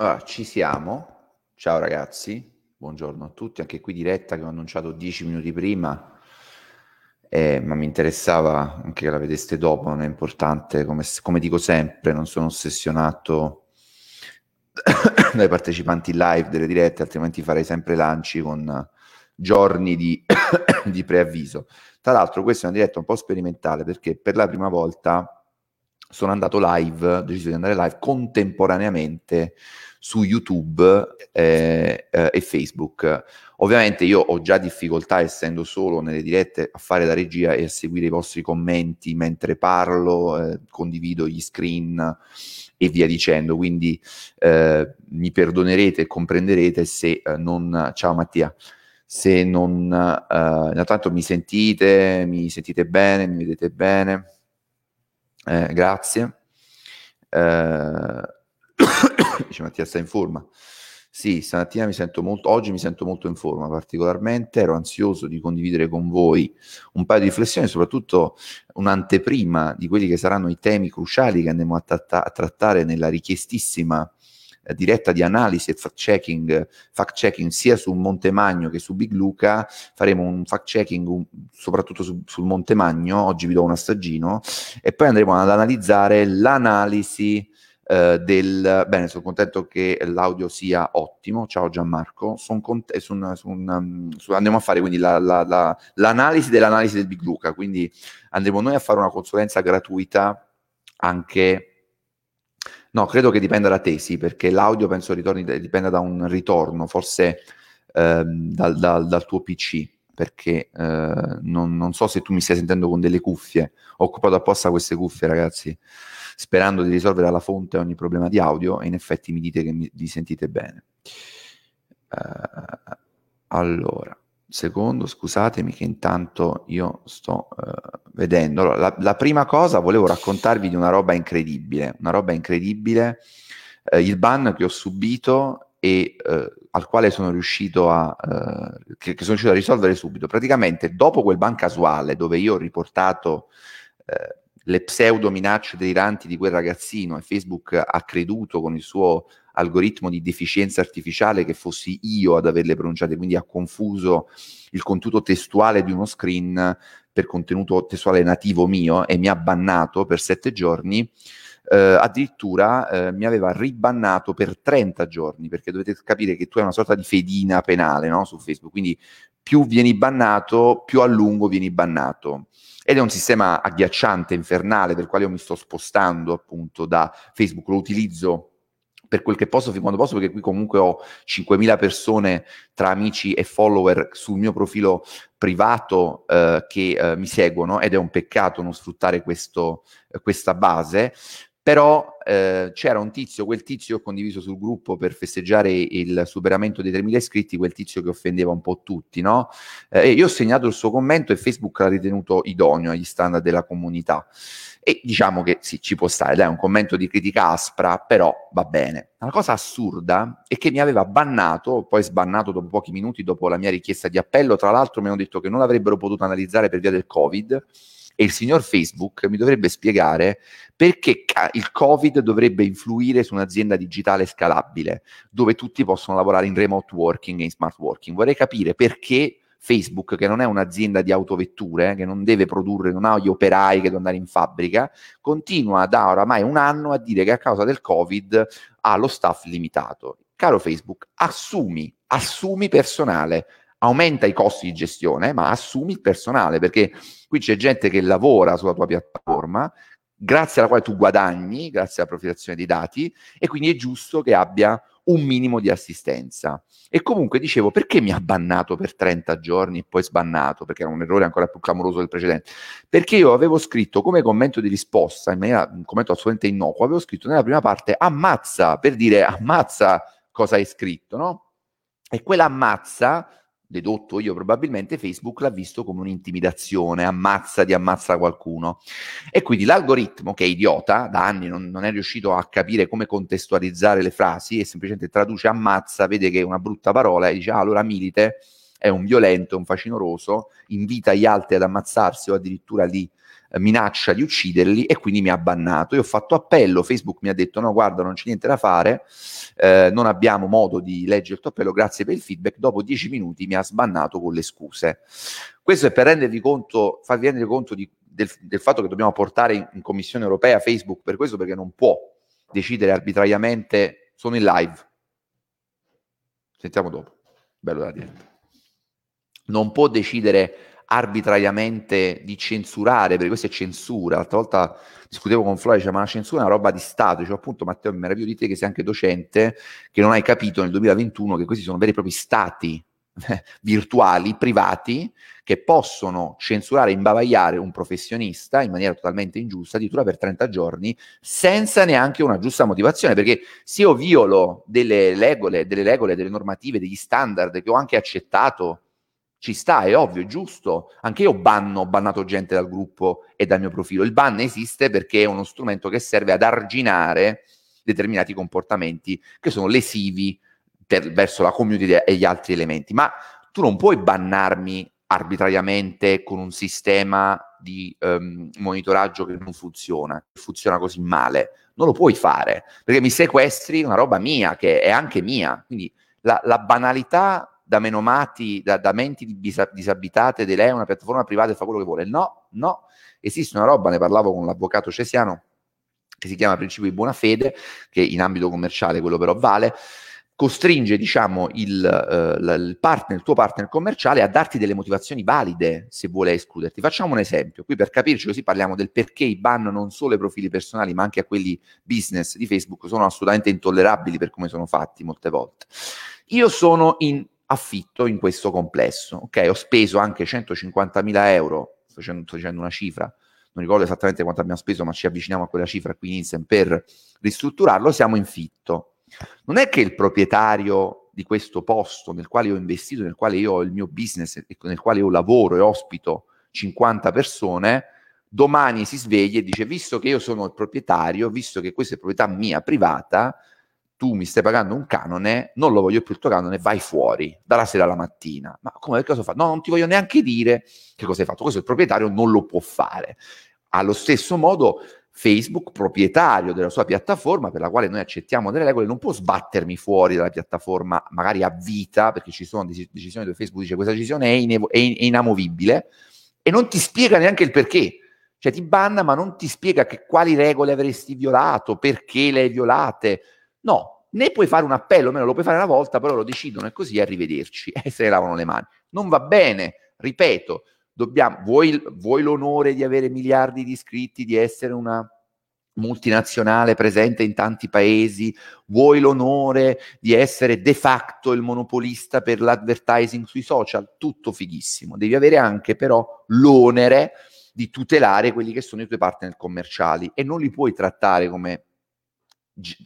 Allora, ci siamo. Ciao ragazzi, buongiorno a tutti. Anche qui diretta che ho annunciato dieci minuti prima, eh, ma mi interessava anche che la vedeste dopo, non è importante, come, come dico sempre, non sono ossessionato dai partecipanti live delle dirette, altrimenti farei sempre lanci con giorni di, di preavviso. Tra l'altro questa è una diretta un po' sperimentale perché per la prima volta sono andato live, ho deciso di andare live contemporaneamente su YouTube eh, eh, e Facebook. Ovviamente io ho già difficoltà, essendo solo nelle dirette, a fare la regia e a seguire i vostri commenti mentre parlo, eh, condivido gli screen e via dicendo. Quindi eh, mi perdonerete e comprenderete se eh, non... Ciao Mattia se non uh, intanto mi sentite, mi sentite bene, mi vedete bene, eh, grazie. Eh, dice Mattia, sta in forma. Sì, stamattina mi sento molto, oggi mi sento molto in forma particolarmente, ero ansioso di condividere con voi un paio di riflessioni, soprattutto un'anteprima di quelli che saranno i temi cruciali che andremo a, tratta- a trattare nella richiestissima eh, diretta di analisi e fact checking, fact checking sia su Montemagno che su Big Luca, faremo un fact checking un, soprattutto su, sul Montemagno, oggi vi do un assaggino, e poi andremo ad analizzare l'analisi eh, del... Bene, sono contento che l'audio sia ottimo, ciao Gianmarco, sono cont- un, su un, um, andiamo a fare quindi la, la, la, l'analisi dell'analisi del Big Luca, quindi andremo noi a fare una consulenza gratuita anche No, credo che dipenda da te, sì, perché l'audio penso ritorni, dipenda da un ritorno, forse ehm, dal, dal, dal, tuo PC, perché eh, non, non, so se tu mi stai sentendo con delle cuffie. Ho occupato apposta queste cuffie, ragazzi, sperando di risolvere alla fonte ogni problema di audio e in effetti mi dite che mi, vi sentite bene. Uh, allora secondo, scusatemi che intanto io sto uh, vedendo. Allora, la, la, prima cosa, volevo raccontarvi di una roba incredibile, una roba incredibile, uh, il ban che ho subito e uh, al quale sono riuscito a, che, che, sono riuscito a risolvere subito. Praticamente dopo quel ban casuale dove io ho riportato le pseudo minacce deliranti di quel ragazzino e Facebook ha creduto con il suo algoritmo di deficienza artificiale che fossi io ad averle pronunciate, quindi ha confuso il contenuto testuale di uno screen per contenuto testuale nativo mio e mi ha bannato per sette giorni. Eh, addirittura eh, mi aveva ribannato per 30 giorni, perché dovete capire che tu hai una sorta di fedina penale no? su Facebook, quindi più vieni bannato, più a lungo vieni bannato. Ed è un sistema agghiacciante, infernale, del quale io mi sto spostando appunto da Facebook, lo utilizzo per quel che posso fin quando posso, perché qui comunque ho 5.000 persone tra amici e follower sul mio profilo privato eh, che eh, mi seguono ed è un peccato non sfruttare questo, eh, questa base, però eh, c'era un tizio, quel tizio ho condiviso sul gruppo per festeggiare il superamento dei 3.000 iscritti, quel tizio che offendeva un po' tutti, no? Eh, io ho segnato il suo commento e Facebook l'ha ritenuto idoneo agli standard della comunità. E diciamo che sì, ci può stare, dai, un commento di critica aspra, però va bene. La cosa assurda è che mi aveva bannato, poi sbannato dopo pochi minuti dopo la mia richiesta di appello, tra l'altro mi hanno detto che non l'avrebbero potuto analizzare per via del Covid, e il signor Facebook mi dovrebbe spiegare perché il Covid dovrebbe influire su un'azienda digitale scalabile, dove tutti possono lavorare in remote working e in smart working. Vorrei capire perché Facebook, che non è un'azienda di autovetture, che non deve produrre, non ha gli operai che devono andare in fabbrica, continua da oramai un anno a dire che a causa del Covid ha lo staff limitato. Caro Facebook, assumi, assumi personale, aumenta i costi di gestione, ma assumi il personale, perché qui c'è gente che lavora sulla tua piattaforma, grazie alla quale tu guadagni, grazie alla profilazione dei dati, e quindi è giusto che abbia un minimo di assistenza. E comunque dicevo, perché mi ha bannato per 30 giorni e poi sbannato? Perché era un errore ancora più clamoroso del precedente. Perché io avevo scritto come commento di risposta, in maniera, un commento assolutamente innocuo, avevo scritto nella prima parte ammazza, per dire ammazza cosa hai scritto, no? E quella ammazza dedotto io probabilmente, Facebook l'ha visto come un'intimidazione, ammazza di ammazza qualcuno. E quindi l'algoritmo, che è idiota, da anni non, non, è riuscito a capire come contestualizzare le frasi e semplicemente traduce ammazza, vede che è una brutta parola e dice ah, allora Milite è un violento, un facinoroso, invita gli altri ad ammazzarsi o addirittura li minaccia di ucciderli e quindi mi ha bannato. Io ho fatto appello, Facebook mi ha detto no guarda non c'è niente da fare, eh, non abbiamo modo di leggere il tuo appello, grazie per il feedback, dopo dieci minuti mi ha sbannato con le scuse. Questo è per rendervi conto, farvi rendere conto di, del, del, fatto che dobbiamo portare in, in Commissione europea Facebook per questo perché non può decidere arbitrariamente, sono in live. Sentiamo dopo, bello da dire. Non può decidere arbitrariamente di censurare, perché questa è censura. L'altra volta discutevo con Flora, diceva ma la censura è una roba di Stato. Dicevo appunto Matteo, mi meraviglio di te che sei anche docente, che non hai capito nel 2021 che questi sono veri e propri stati virtuali, privati, che possono censurare imbavagliare un professionista in maniera totalmente ingiusta, addirittura per 30 giorni, senza neanche una giusta motivazione, perché se io violo delle regole, delle regole, delle normative, degli standard che ho anche accettato ci sta, è ovvio, è giusto. Anche io banno, ho bannato gente dal gruppo e dal mio profilo. Il ban esiste perché è uno strumento che serve ad arginare determinati comportamenti che sono lesivi per, verso la community e gli altri elementi. Ma tu non puoi bannarmi arbitrariamente con un sistema di um, monitoraggio che non funziona, che funziona così male. Non lo puoi fare perché mi sequestri una roba mia che è anche mia. Quindi la, la banalità da menomati, da, da menti dis- disabitate di lei, una piattaforma privata e fa quello che vuole. No, no, esiste una roba, ne parlavo con l'avvocato Cesiano, che si chiama principio di buona fede, che in ambito commerciale quello però vale, costringe diciamo il, uh, il, partner, il tuo partner commerciale a darti delle motivazioni valide se vuole escluderti. Facciamo un esempio, qui per capirci così parliamo del perché i ban non solo ai profili personali ma anche a quelli business di Facebook sono assolutamente intollerabili per come sono fatti molte volte. Io sono in affitto in questo complesso. Ok, ho speso anche 150.000 euro, sto dicendo, sto dicendo una cifra, non ricordo esattamente quanto abbiamo speso, ma ci avviciniamo a quella cifra qui in Insem per ristrutturarlo, siamo in fitto. Non è che il proprietario di questo posto nel quale ho investito, nel quale io ho il mio business, nel quale io lavoro e ospito 50 persone, domani si sveglia e dice, visto che io sono il proprietario, visto che questa è proprietà mia privata, tu mi stai pagando un canone, non lo voglio più il tuo canone, vai fuori dalla sera alla mattina. Ma come che cosa fa? No, non ti voglio neanche dire che cosa hai fatto. Questo il proprietario non lo può fare. Allo stesso modo, Facebook, proprietario della sua piattaforma, per la quale noi accettiamo delle regole, non può sbattermi fuori dalla piattaforma, magari a vita, perché ci sono decisioni dove Facebook dice questa decisione è, inevo- è, in- è inamovibile, e non ti spiega neanche il perché. Cioè ti banna, ma non ti spiega che, quali regole avresti violato, perché le hai violate No, né puoi fare un appello, almeno lo puoi fare una volta, però lo decidono e così arrivederci e se ne lavano le mani. Non va bene, ripeto, dobbiamo, vuoi, vuoi l'onore di avere miliardi di iscritti, di essere una multinazionale presente in tanti paesi, vuoi l'onore di essere de facto il monopolista per l'advertising sui social, tutto fighissimo. Devi avere anche però l'onere di tutelare quelli che sono i tuoi partner commerciali e non li puoi trattare come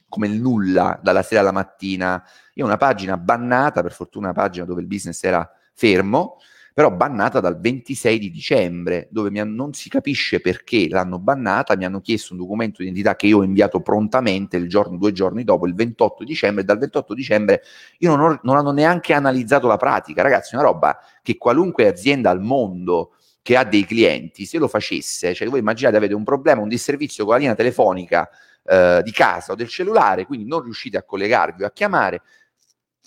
come il nulla dalla sera alla mattina. Io una pagina bannata, per fortuna una pagina dove il business era fermo, però bannata dal 26 di dicembre, dove han, non si capisce perché l'hanno bannata, mi hanno chiesto un documento di identità che io ho inviato prontamente il giorno, due giorni dopo, il 28 dicembre, dal 28 dicembre io non, ho, non hanno neanche analizzato la pratica. Ragazzi, una roba che qualunque azienda al mondo che ha dei clienti, se lo facesse, cioè voi immaginate avete un problema, un disservizio con la linea telefonica eh, di casa o del cellulare, quindi non riuscite a collegarvi o a chiamare,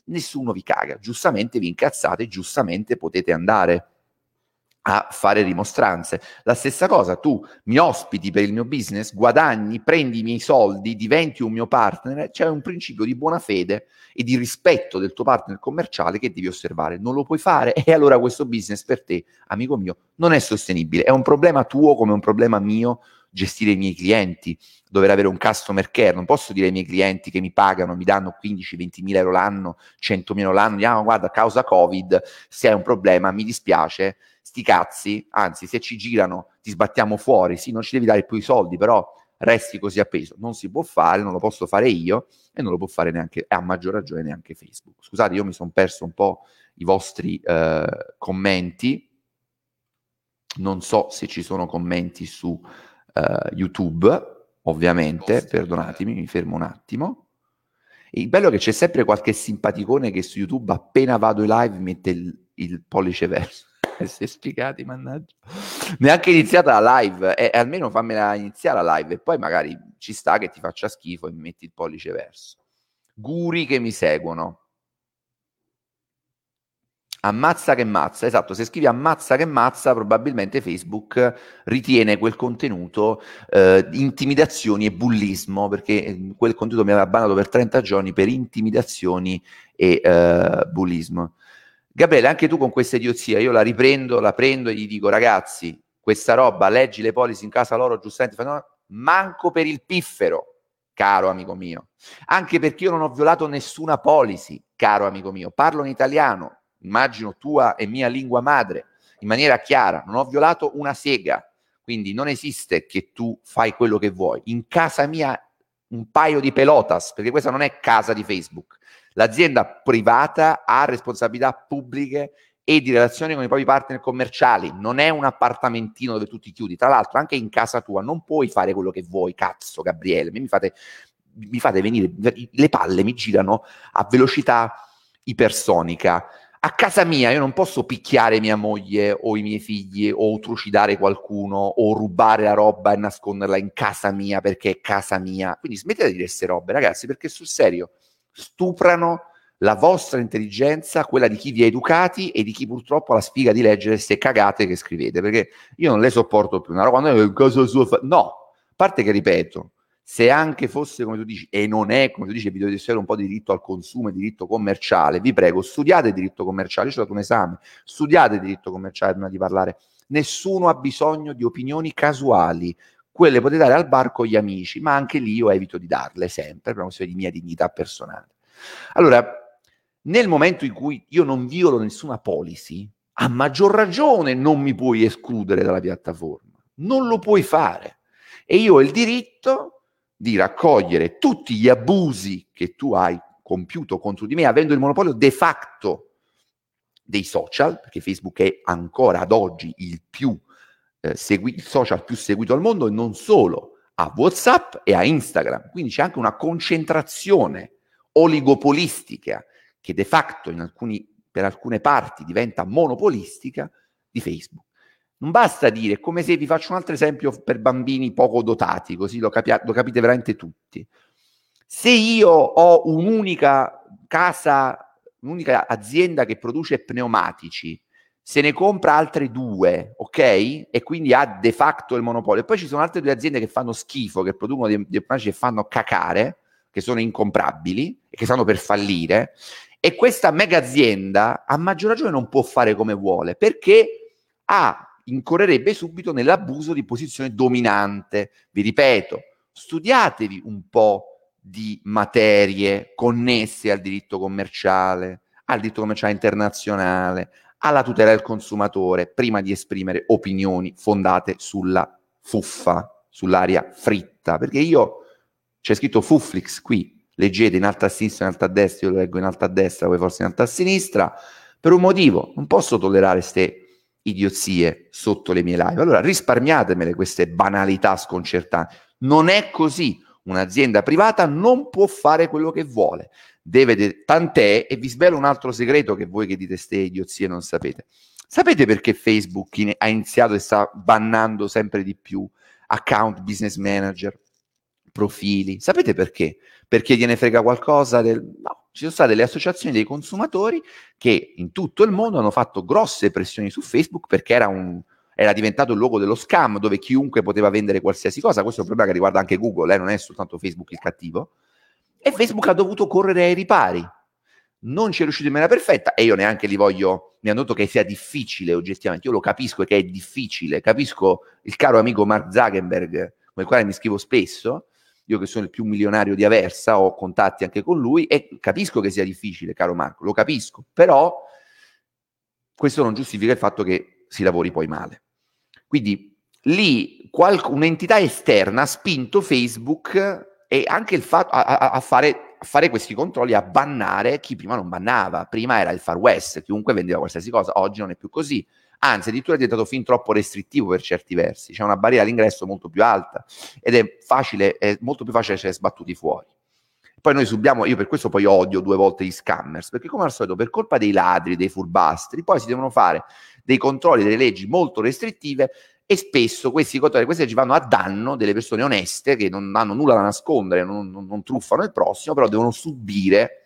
nessuno vi caga, giustamente vi incazzate, giustamente potete andare a fare rimostranze. La stessa cosa, tu mi ospiti per il mio business, guadagni, prendi i miei soldi, diventi un mio partner, c'è un principio di buona fede e di rispetto del tuo partner commerciale che devi osservare. Non lo puoi fare e allora questo business per te, amico mio, non è sostenibile. È un problema tuo come un problema mio gestire i miei clienti, dover avere un customer care, non posso dire ai miei clienti che mi pagano, mi danno 15-20 mila euro l'anno, 100 mila l'anno, ah, guarda, a causa Covid, se hai un problema, mi dispiace, sti cazzi, anzi, se ci girano ti sbattiamo fuori, sì, non ci devi dare più i soldi, però resti così appeso. Non si può fare, non lo posso fare io e non lo può fare neanche, a maggior ragione neanche Facebook. Scusate, io mi sono perso un po' i vostri eh, commenti, non so se ci sono commenti su uh, YouTube, ovviamente, perdonatemi, mi fermo un attimo. Il bello è che c'è sempre qualche simpaticone che su YouTube appena vado in live mette il, il pollice verso. è spiegati, mannaggia. neanche iniziata la live, e, e almeno fammela iniziare la live e poi magari ci sta che ti faccia schifo e mi metti il pollice verso. Guri che mi seguono. Ammazza che mazza, esatto, se scrivi ammazza che mazza probabilmente Facebook ritiene quel contenuto eh, intimidazioni e bullismo, perché eh, quel contenuto mi aveva bannato per 30 giorni per intimidazioni e eh, bullismo. Gabriele, anche tu con questa idiozia, io la riprendo, la prendo e gli dico ragazzi, questa roba, leggi le policy in casa loro, giustamente, manco per il piffero, caro amico mio, anche perché io non ho violato nessuna policy, caro amico mio, parlo in italiano, immagino tua e mia lingua madre, in maniera chiara, non ho violato una sega, quindi non esiste che tu fai quello che vuoi. In casa mia un paio di pelotas, perché questa non è casa di Facebook. L'azienda privata ha responsabilità pubbliche e di relazione con i propri partner commerciali, non è un appartamentino dove tu ti chiudi. Tra l'altro, anche in casa tua non puoi fare quello che vuoi, cazzo, Gabriele. Mi fate, mi fate venire, le palle mi girano a velocità ipersonica a casa mia io non posso picchiare mia moglie o i miei figli o trucidare qualcuno o rubare la roba e nasconderla in casa mia perché è casa mia. Quindi smettete di dire queste robe, ragazzi, perché sul serio stuprano la vostra intelligenza, quella di chi vi ha educati e di chi purtroppo ha la sfiga di leggere queste cagate che scrivete, perché io non le sopporto più. Una roba, in casa sua fa... No, a parte che ripeto, se anche fosse come tu dici, e non è come tu dici, vi dovete essere un po' di diritto al consumo e diritto commerciale, vi prego, studiate diritto commerciale, io ho dato un esame, studiate diritto commerciale prima di parlare. Nessuno ha bisogno di opinioni casuali, quelle potete dare al bar con gli amici, ma anche lì io evito di darle sempre per una questione di mia dignità personale. Allora, nel momento in cui io non violo nessuna policy, a maggior ragione non mi puoi escludere dalla piattaforma, non lo puoi fare. E io ho il diritto di raccogliere tutti gli abusi che tu hai compiuto contro di me, avendo il monopolio de facto dei social, perché Facebook è ancora ad oggi il, più, eh, segui- il social più seguito al mondo e non solo a WhatsApp e a Instagram. Quindi c'è anche una concentrazione oligopolistica che de facto alcuni, per alcune parti diventa monopolistica di Facebook. Non basta dire, come se vi faccio un altro esempio per bambini poco dotati, così lo, capi- lo capite veramente tutti. Se io ho un'unica casa, un'unica azienda che produce pneumatici, se ne compra altre due, ok? E quindi ha de facto il monopolio. Poi ci sono altre due aziende che fanno schifo, che producono dei, dei che fanno cacare, che sono incomprabili e che stanno per fallire. E questa mega azienda, a maggior ragione, non può fare come vuole perché ha incorrerebbe subito nell'abuso di posizione dominante. Vi ripeto, studiatevi un po' di materie connesse al diritto commerciale, al diritto commerciale internazionale, alla tutela del consumatore, prima di esprimere opinioni fondate sulla fuffa, sull'aria fritta, perché io c'è scritto Fufflix qui, leggete in alto a sinistra, in alto a destra, io lo leggo in alto a destra, voi forse in alto a sinistra, per un motivo, non posso tollerare queste idiozie sotto le mie live. Allora risparmiatemele queste banalità sconcertanti. Non è così. Un'azienda privata non può fare quello che vuole. Deve de- tant'è, e vi svelo un altro segreto che voi che dite ste idiozie non sapete. Sapete perché Facebook in- ha iniziato e sta bannando sempre di più account business manager, profili? Sapete perché? Perché gliene frega qualcosa del... No, ci sono state le associazioni dei consumatori che in tutto il mondo hanno fatto grosse pressioni su Facebook perché era, un, era diventato il luogo dello scam dove chiunque poteva vendere qualsiasi cosa. Questo è un problema che riguarda anche Google, eh, non è soltanto Facebook il cattivo. E Facebook ha dovuto correre ai ripari. Non ci è riuscito in maniera perfetta e io neanche li voglio, mi hanno detto che sia difficile oggettivamente, io lo capisco che è difficile, capisco il caro amico Mark Zuckerberg, con il quale mi scrivo spesso, io che sono il più milionario di Aversa, ho contatti anche con lui e capisco che sia difficile, caro Marco, lo capisco, però questo non giustifica il fatto che si lavori poi male. Quindi lì qual- un'entità esterna ha spinto Facebook e anche il fatto a, a, a, fare, a, fare, questi controlli, a bannare chi prima non bannava. Prima era il Far West, chiunque vendeva qualsiasi cosa, oggi non è più così anzi addirittura è diventato fin troppo restrittivo per certi versi, c'è una barriera all'ingresso molto più alta ed è facile, è molto più facile essere sbattuti fuori. Poi noi subiamo, io per questo poi odio due volte gli scammers, perché come al solito per colpa dei ladri, dei furbastri, poi si devono fare dei controlli, delle leggi molto restrittive e spesso questi controlli questi vanno a danno delle persone oneste che non hanno nulla da nascondere, non, non, non truffano il prossimo, però devono subire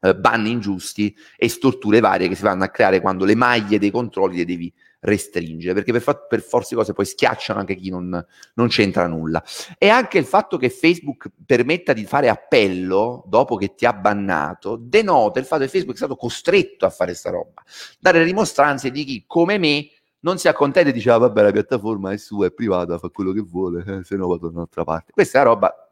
eh, banni ingiusti e storture varie che si vanno a creare quando le maglie dei controlli le devi restringere, perché per, fa- per forza cose poi schiacciano anche chi non, non, c'entra nulla. E anche il fatto che Facebook permetta di fare appello dopo che ti ha bannato, denota il fatto che Facebook è stato costretto a fare sta roba, dare rimostranze di chi, come me, non si accontenta e dice ah, vabbè la piattaforma è sua, è privata, fa quello che vuole, eh, se no vado da un'altra parte. Questa è una roba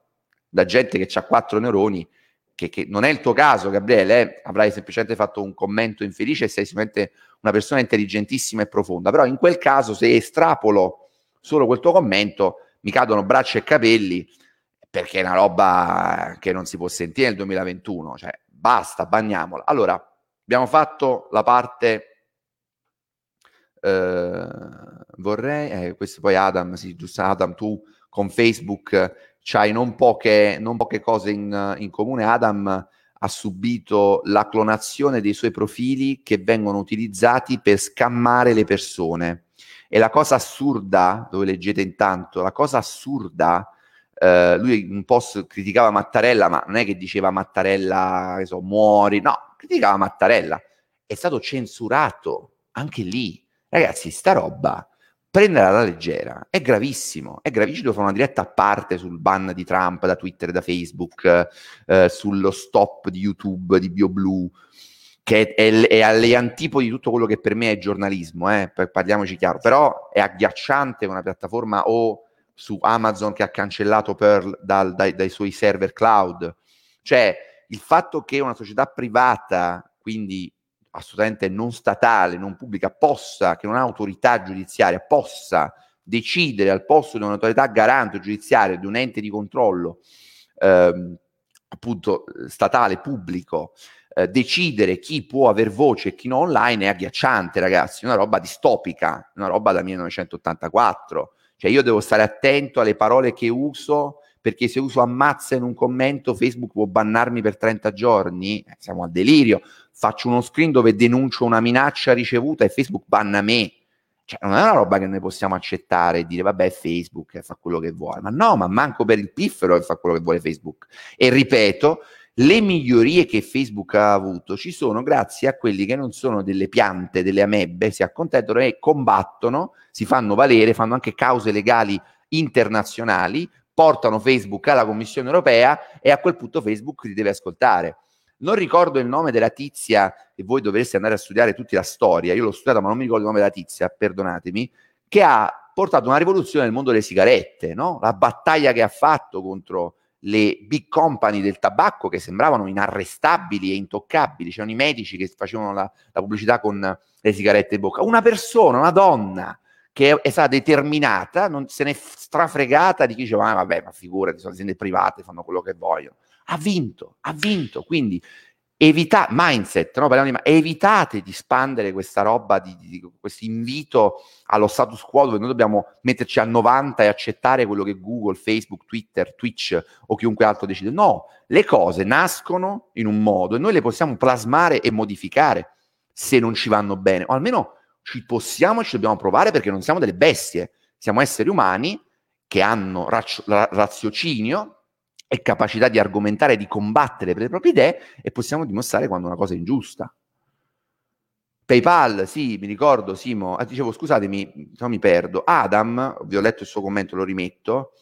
da gente che ha quattro neuroni, che, che, non è il tuo caso Gabriele, eh? avrai semplicemente fatto un commento infelice e sei sicuramente una persona intelligentissima e profonda, però in quel caso se estrapolo solo quel tuo commento mi cadono braccia e capelli perché è una roba che non si può sentire nel 2021, cioè basta, bagniamola. Allora, abbiamo fatto la parte vorrei, eh, questo poi Adam, sì, giusto Adam, tu con Facebook c'hai non poche, non poche cose in, in comune. Adam ha subito la clonazione dei suoi profili che vengono utilizzati per scammare le persone. E la cosa assurda, dove leggete intanto, la cosa assurda, eh, lui un po' criticava Mattarella, ma non è che diceva Mattarella, che so, muori, no, criticava Mattarella. È stato censurato anche lì. Ragazzi, sta roba, prenderla alla leggera, è gravissimo, è gravissimo, fare una diretta a parte sul ban di Trump da Twitter e da Facebook, eh, sullo stop di YouTube, di BioBlue, che è, è, è, alle antipodi di tutto quello che per me è giornalismo, eh, parliamoci chiaro, però è agghiacciante una piattaforma o su Amazon che ha cancellato Pearl dal, dai, dai suoi server cloud, cioè il fatto che una società privata, quindi assolutamente non statale, non pubblica, possa, che non ha autorità giudiziaria, possa decidere al posto di un'autorità garante giudiziaria, di un ente di controllo, ehm, appunto statale, pubblico, eh, decidere chi può aver voce e chi no online è agghiacciante, ragazzi, una roba distopica, una roba da 1984. Cioè io devo stare attento alle parole che uso perché se uso ammazza in un commento Facebook può bannarmi per 30 giorni, eh, siamo al delirio faccio uno screen dove denuncio una minaccia ricevuta e Facebook banna me. Cioè, non è una roba che noi possiamo accettare e dire vabbè Facebook fa quello che vuole, ma no, ma manco per il piffero che fa quello che vuole Facebook. E ripeto, le migliorie che Facebook ha avuto ci sono grazie a quelli che non sono delle piante, delle amebbe, si accontentano e combattono, si fanno valere, fanno anche cause legali internazionali, portano Facebook alla Commissione europea e a quel punto Facebook li deve ascoltare. Non ricordo il nome della tizia, e voi dovreste andare a studiare tutti la storia, io l'ho studiata ma non mi ricordo il nome della tizia, perdonatemi, che ha portato una rivoluzione nel mondo delle sigarette, no? la battaglia che ha fatto contro le big company del tabacco che sembravano inarrestabili e intoccabili, c'erano i medici che facevano la, la pubblicità con le sigarette in bocca, una persona, una donna che è stata determinata, non se n'è strafregata di chi diceva, ah, vabbè, ma figurati, sono aziende private, fanno quello che vogliono ha vinto, ha vinto. Quindi evita- mindset, no? Parliamo di, evitate di spandere questa roba, di, di, di questo invito allo status quo dove noi dobbiamo metterci a 90 e accettare quello che Google, Facebook, Twitter, Twitch o chiunque altro decide. No, le cose nascono in un modo e noi le possiamo plasmare e modificare se non ci vanno bene, o almeno ci possiamo e ci dobbiamo provare perché non siamo delle bestie, siamo esseri umani che hanno razio- raziocinio e capacità di argomentare, di combattere per le proprie idee e possiamo dimostrare quando una cosa è ingiusta. PayPal, sì, mi ricordo, Simo, ah, dicevo scusatemi, no mi perdo. Adam, vi ho letto il suo commento, lo rimetto,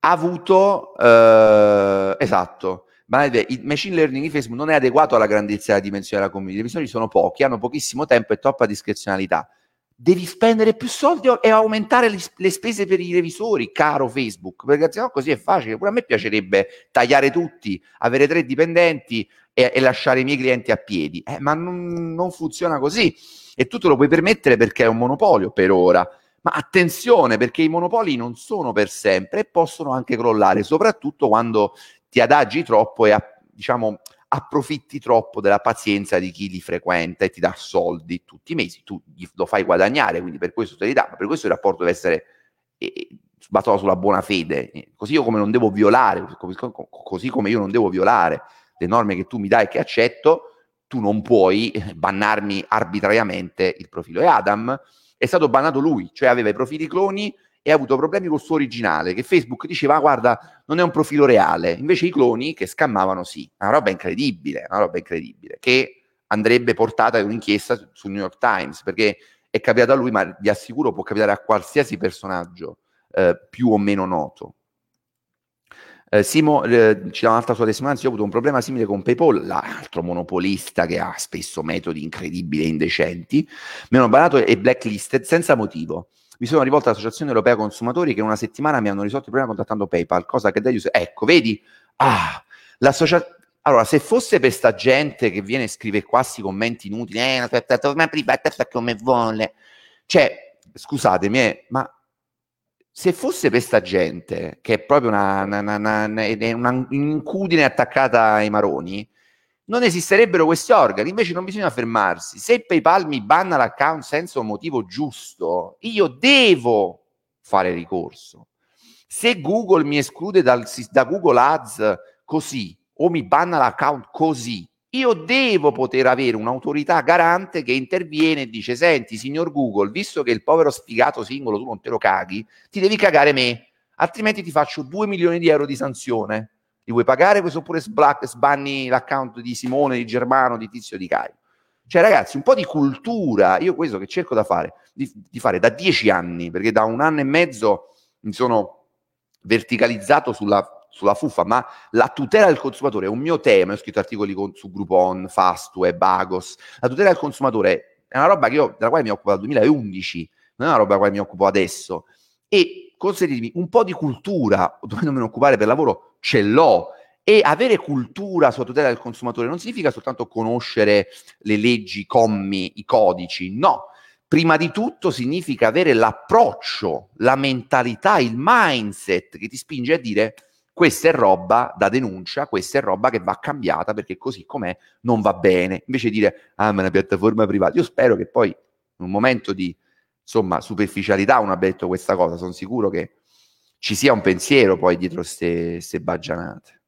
ha avuto, eh, esatto, ma il machine learning di Facebook non è adeguato alla grandezza e alla dimensione della community, le persone sono pochi, hanno pochissimo tempo e troppa discrezionalità devi spendere più soldi e aumentare le, spese per i revisori, caro Facebook, perché se no così è facile. Pure a me piacerebbe tagliare tutti, avere tre dipendenti e, e lasciare i miei clienti a piedi, eh, ma non, non funziona così. E tu te lo puoi permettere perché è un monopolio per ora. Ma attenzione, perché i monopoli non sono per sempre e possono anche crollare, soprattutto quando ti adagi troppo e diciamo approfitti troppo della pazienza di chi li frequenta e ti dà soldi tutti i mesi, tu lo fai guadagnare, quindi per questo te li dà, ma per questo il rapporto deve essere eh, basato sulla buona fede, così io come non devo violare, così come io non devo violare le norme che tu mi dai e che accetto, tu non puoi bannarmi arbitrariamente il profilo. E Adam è stato bannato lui, cioè aveva i profili cloni e ha avuto problemi col suo originale, che Facebook diceva, ah, guarda, non è un profilo reale. Invece i cloni che scammavano sì. Una roba incredibile, una roba incredibile, che andrebbe portata in un'inchiesta sul New York Times, perché è capitato a lui, ma vi assicuro può capitare a qualsiasi personaggio eh, più o meno noto. Eh, Simo eh, ci dà un'altra sua testimonianza. Io ho avuto un problema simile con PayPal, l'altro monopolista che ha spesso metodi incredibili e indecenti. Mi hanno banato e blacklisted senza motivo. Mi sono rivolto all'Associazione Europea Consumatori che in una settimana mi hanno risolto il problema contattando PayPal, cosa che da io... Ecco, vedi? Ah, l'associazione... Allora, se fosse per sta gente che viene e scrive quasi commenti inutili, eh, aspetta, ma privata come vuole. Cioè, scusatemi, eh, ma se fosse per sta gente, che è proprio una incudine attaccata ai maroni, non esisterebbero questi organi, invece non bisogna fermarsi. Se PayPal mi banna l'account senza un motivo giusto, io devo fare ricorso. Se Google mi esclude dal, da Google Ads così o mi banna l'account così, io devo poter avere un'autorità garante che interviene e dice: Senti, signor Google, visto che il povero sfigato singolo tu non te lo caghi, ti devi cagare me, altrimenti ti faccio 2 milioni di euro di sanzione. Li vuoi pagare questo oppure sblack, sbanni l'account di Simone, di Germano, di Tizio, di Caio? Cioè, ragazzi, un po' di cultura. Io questo che cerco da fare, di, di fare da dieci anni, perché da un anno e mezzo mi sono verticalizzato sulla sulla fuffa, ma la tutela del consumatore è un mio tema, ho scritto articoli con, su Groupon, Fastweb, Agos, la tutela del consumatore è una roba io, della quale mi occupo dal 2011, non è una roba della quale mi occupo adesso, e consentitemi, un po' di cultura, dovendomi occupare per lavoro, ce l'ho, e avere cultura sulla tutela del consumatore non significa soltanto conoscere le leggi, i commi, i codici, no. Prima di tutto significa avere l'approccio, la mentalità, il mindset che ti spinge a dire questa è roba da denuncia, questa è roba che va cambiata perché così com'è non va bene. Invece di dire, ah, ma è una piattaforma privata. Io spero che poi, in un momento di, insomma, superficialità, abbia detto questa cosa, sono sicuro che ci sia un pensiero poi dietro queste baggianate.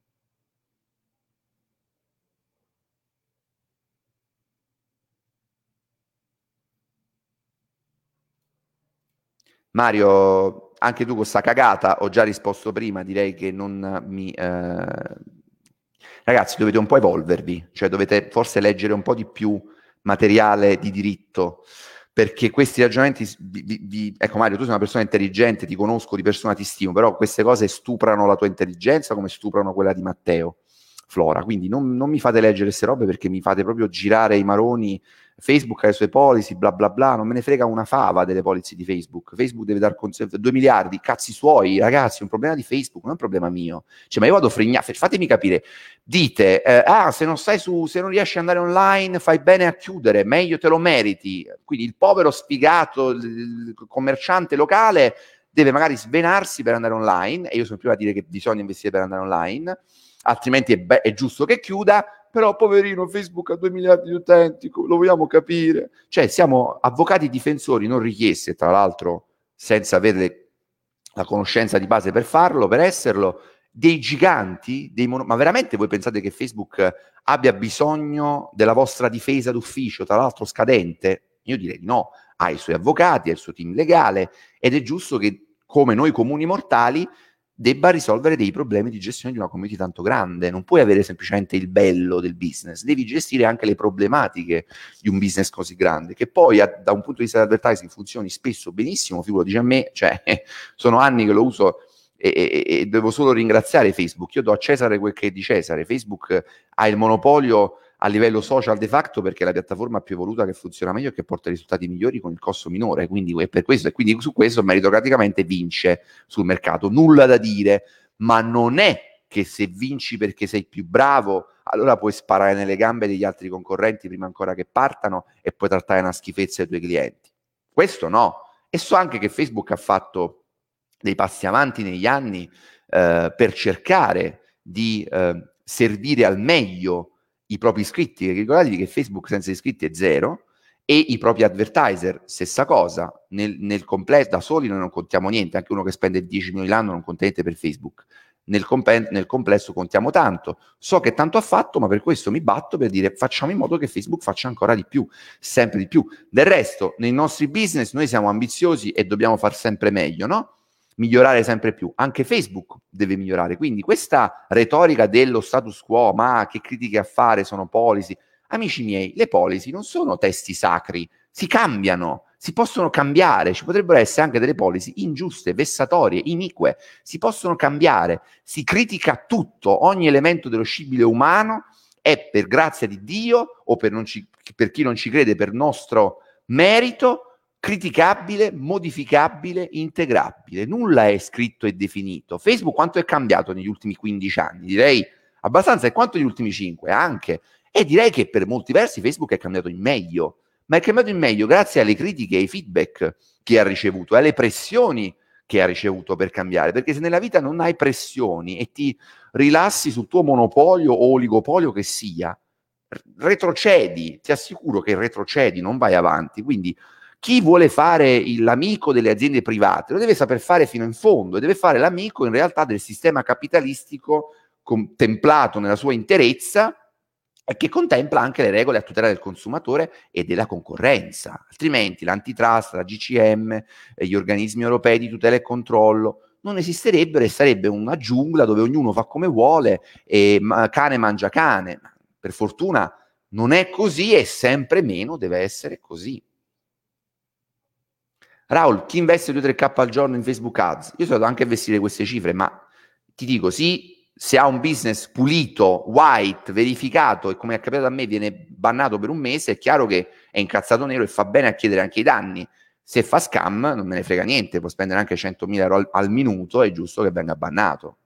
Mario, anche tu con questa cagata, ho già risposto prima, direi che non mi... Eh... Ragazzi, dovete un po' evolvervi, cioè dovete forse leggere un po' di più materiale di diritto, perché questi ragionamenti, vi, vi, ecco Mario, tu sei una persona intelligente, ti conosco di persona, ti stimo, però queste cose stuprano la tua intelligenza come stuprano quella di Matteo Flora, quindi non, non mi fate leggere queste robe perché mi fate proprio girare i maroni Facebook ha le sue policy, bla bla bla, non me ne frega una fava delle policy di Facebook. Facebook deve dar conserv- 2 miliardi, cazzi suoi, ragazzi, è un problema di Facebook, non è un problema mio. Cioè, ma io vado a fregnare, fatemi capire, dite, eh, ah, se non stai su, se non riesci ad andare online, fai bene a chiudere, meglio te lo meriti. Quindi il povero sfigato, il commerciante locale deve magari svenarsi per andare online, e io sono prima a dire che bisogna investire per andare online, altrimenti è, be- è giusto che chiuda, però poverino Facebook ha 2 miliardi di utenti, lo vogliamo capire. Cioè siamo avvocati difensori non richiesti, tra l'altro senza avere la conoscenza di base per farlo, per esserlo, dei giganti, dei mono- ma veramente voi pensate che Facebook abbia bisogno della vostra difesa d'ufficio, tra l'altro scadente? Io direi di no, ha i suoi avvocati, ha il suo team legale ed è giusto che come noi comuni mortali debba risolvere dei problemi di gestione di una community tanto grande. Non puoi avere semplicemente il bello del business, devi gestire anche le problematiche di un business così grande, che poi da un punto di vista dell'advertising funzioni spesso benissimo, figurati a me, cioè sono anni che lo uso e, e, e, devo solo ringraziare Facebook. Io do a Cesare quel che è di Cesare. Facebook ha il monopolio a livello social de facto perché è la piattaforma più evoluta che funziona meglio e che porta risultati migliori con il costo minore, quindi è per questo e quindi su questo meritocraticamente vince sul mercato. Nulla da dire, ma non è che se vinci perché sei più bravo, allora puoi sparare nelle gambe degli altri concorrenti prima ancora che partano e puoi trattare una schifezza i tuoi clienti. Questo no. E so anche che Facebook ha fatto dei passi avanti negli anni eh, per cercare di eh, servire al meglio i propri iscritti, ricordatevi che Facebook senza iscritti è zero, e i propri advertiser, stessa cosa, nel, nel completo, da soli noi non contiamo niente, anche uno che spende 10 milioni l'anno non conta niente per Facebook. nel, comp- nel, complesso contiamo tanto. So che tanto ha fatto, ma per questo mi batto per dire facciamo in modo che Facebook faccia ancora di più, sempre di più. Del resto, nei nostri business noi siamo ambiziosi e dobbiamo far sempre meglio, no? Migliorare sempre più. Anche Facebook deve migliorare. Quindi questa retorica dello status quo, ma che critiche a fare sono policy. Amici miei, le policy non sono testi sacri, si cambiano si possono cambiare, ci potrebbero essere anche delle policy ingiuste, vessatorie, inique, si possono cambiare, si critica tutto, ogni elemento dello scibile umano è per grazia di Dio o per, ci, per chi non ci crede per nostro merito criticabile, modificabile, integrabile. Nulla è scritto e definito. Facebook quanto è cambiato negli ultimi 15 anni? Direi abbastanza, e quanto negli ultimi 5 anche. E direi che per molti versi Facebook è cambiato in meglio ma è cambiato in meglio grazie alle critiche e ai feedback che ha ricevuto, alle pressioni che ha ricevuto per cambiare, perché se nella vita non hai pressioni e ti rilassi sul tuo monopolio o oligopolio che sia, retrocedi, ti assicuro che retrocedi, non vai avanti, quindi chi vuole fare l'amico delle aziende private lo deve saper fare fino in fondo e deve fare l'amico in realtà del sistema capitalistico contemplato nella sua interezza e che contempla anche le regole a tutela del consumatore e della concorrenza. Altrimenti l'antitrust, la GCM, gli organismi europei di tutela e controllo non esisterebbero e sarebbe una giungla dove ognuno fa come vuole e cane mangia cane. Per fortuna non è così e sempre meno deve essere così. Raul, chi investe 2-3k al giorno in Facebook Ads? Io so anche investire queste cifre, ma ti dico sì, se ha un business pulito, white, verificato e come è capitato a me viene bannato per un mese, è chiaro che è incazzato nero e fa bene a chiedere anche i danni. Se fa scam non me ne frega niente, può spendere anche 100.000 euro al, al minuto, è giusto che venga bannato.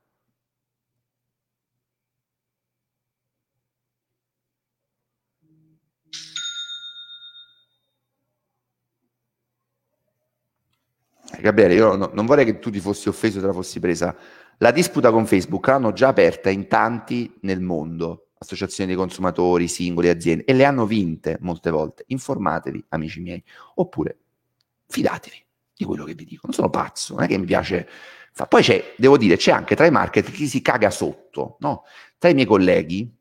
Gabriele, io no, non vorrei che tu ti fossi offeso te la fossi presa la disputa con Facebook l'hanno già aperta in tanti nel mondo, associazioni dei consumatori, singoli, aziende, e le hanno vinte molte volte. Informatevi, amici miei, oppure fidatevi di quello che vi dico. Non sono pazzo, non è che mi piace. Poi c'è, devo dire, c'è anche tra i marketer chi si caga sotto, no? Tra i miei colleghi,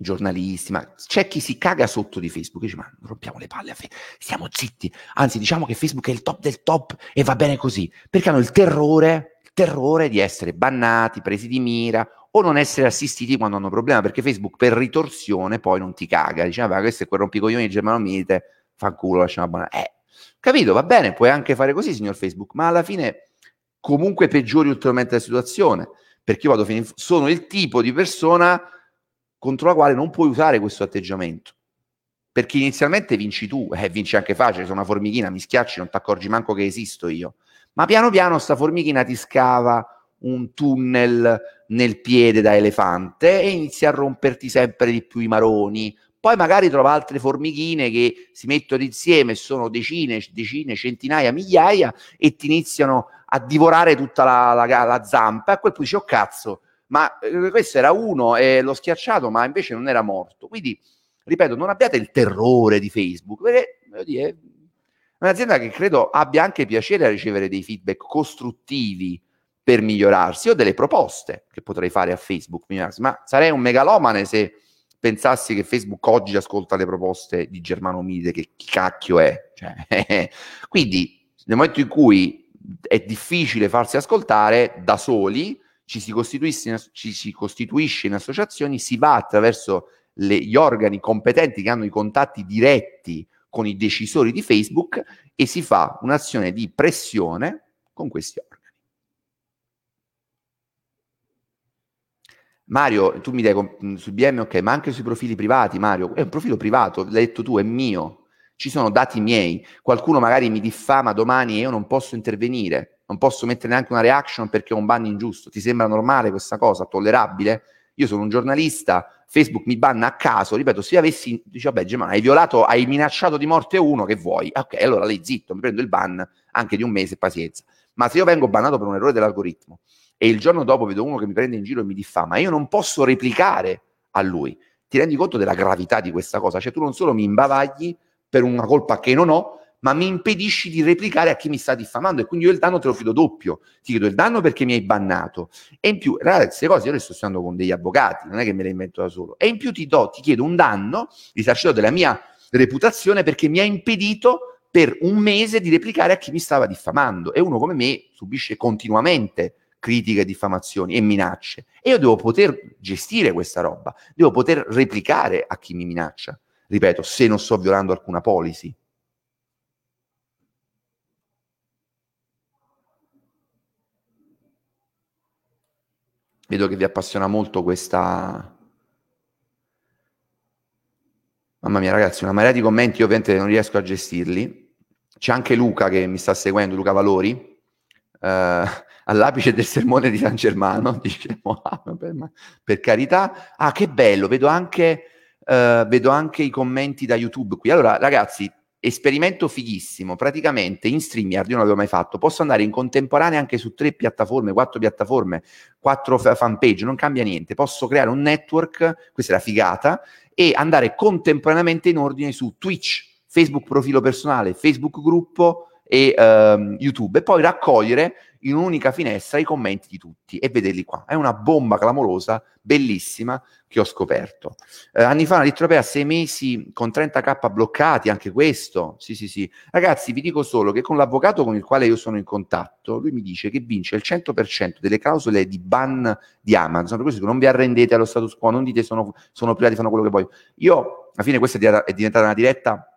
giornalisti, ma c'è chi si caga sotto di Facebook e dice: Ma rompiamo le palle a Facebook, stiamo zitti. Anzi, diciamo che Facebook è il top del top e va bene così, perché hanno il terrore terrore di essere bannati, presi di mira o non essere assistiti quando hanno problema, perché Facebook per ritorsione poi non ti caga, dice, vabbè, questo è quel rompicoglioni di Germano Milite, fa culo, lasciamo abbandonare. Eh, capito, va bene, puoi anche fare così, signor Facebook, ma alla fine comunque peggiori ulteriormente la situazione, perché io vado fino in, sono il tipo di persona contro la quale non puoi usare questo atteggiamento. Perché inizialmente vinci tu, eh, vinci anche facile, sono una formichina, mi schiacci, non ti accorgi manco che esisto io. Ma piano piano sta formichina ti scava un tunnel nel piede da elefante e inizia a romperti sempre di più i maroni. Poi magari trova altre formichine che si mettono insieme, sono decine, decine, centinaia, migliaia e ti iniziano a divorare tutta la, la, la zampa. E a quel punto dici, oh cazzo, ma eh, questo era uno e l'ho schiacciato, ma invece non era morto. Quindi, ripeto, non abbiate il terrore di Facebook, perché, dire, un'azienda che credo abbia anche piacere a ricevere dei feedback costruttivi per migliorarsi o delle proposte che potrei fare a Facebook, ma sarei un megalomane se pensassi che Facebook oggi ascolta le proposte di Germano Mide, che chi cacchio è. Cioè, quindi nel momento in cui è difficile farsi ascoltare da soli, ci si costituisce, ci si costituisce in associazioni, si va attraverso le, gli organi competenti che hanno i contatti diretti con i decisori di Facebook e si fa un'azione di pressione con questi organi. Mario, tu mi dai su BM, ok, ma anche sui profili privati, Mario, è un profilo privato, l'hai detto tu, è mio, ci sono dati miei, qualcuno magari mi diffama domani e io non posso intervenire, non posso mettere neanche una reaction perché ho un ban ingiusto, ti sembra normale questa cosa, tollerabile? Io sono un giornalista, Facebook mi banna a caso, ripeto, se avessi, dice, vabbè, Gemma, hai violato, hai minacciato di morte uno, che vuoi? Ok, allora lei zitto, mi prendo il ban anche di un mese, pazienza. Ma se io vengo bannato per un errore dell'algoritmo e il giorno dopo vedo uno che mi prende in giro e mi diffama, io non posso replicare a lui. Ti rendi conto della gravità di questa cosa? Cioè tu non solo mi imbavagli per una colpa che non ho, ma mi impedisci di replicare a chi mi sta diffamando e quindi io il danno te lo fido doppio. Ti chiedo il danno perché mi hai bannato e in più, ragazzi, queste cose io le sto studiando con degli avvocati, non è che me le invento da solo. E in più ti do, ti chiedo un danno risarcito della mia reputazione perché mi ha impedito per un mese di replicare a chi mi stava diffamando e uno come me subisce continuamente critiche, diffamazioni e minacce e io devo poter gestire questa roba, devo poter replicare a chi mi minaccia. Ripeto, se non sto violando alcuna policy. Vedo che vi appassiona molto questa... Mamma mia ragazzi, una marea di commenti, io ovviamente non riesco a gestirli. C'è anche Luca che mi sta seguendo, Luca Valori, eh, all'apice del sermone di San Germano, dice, per, carità. Ah, che bello, vedo anche, eh, vedo anche i commenti da YouTube qui. Allora ragazzi, esperimento fighissimo, praticamente in StreamYard, io non l'avevo mai fatto, posso andare in contemporanea anche su tre piattaforme, quattro piattaforme, quattro fanpage, non cambia niente, posso creare un network, questa è la figata, e andare contemporaneamente in ordine su Twitch, Facebook profilo personale, Facebook gruppo e um, YouTube, e poi raccogliere in un'unica finestra i commenti di tutti e vederli qua. È una bomba clamorosa, bellissima, che ho scoperto. Eh, anni fa una litropea, sei mesi con 30k bloccati, anche questo. Sì, sì, sì. Ragazzi, vi dico solo che con l'avvocato con il quale io sono in contatto, lui mi dice che vince il 100% delle clausole di ban di Amazon. Per questo non vi arrendete allo status quo, non dite sono, sono privati, fanno quello che voglio. Io, alla fine, questa è diventata una diretta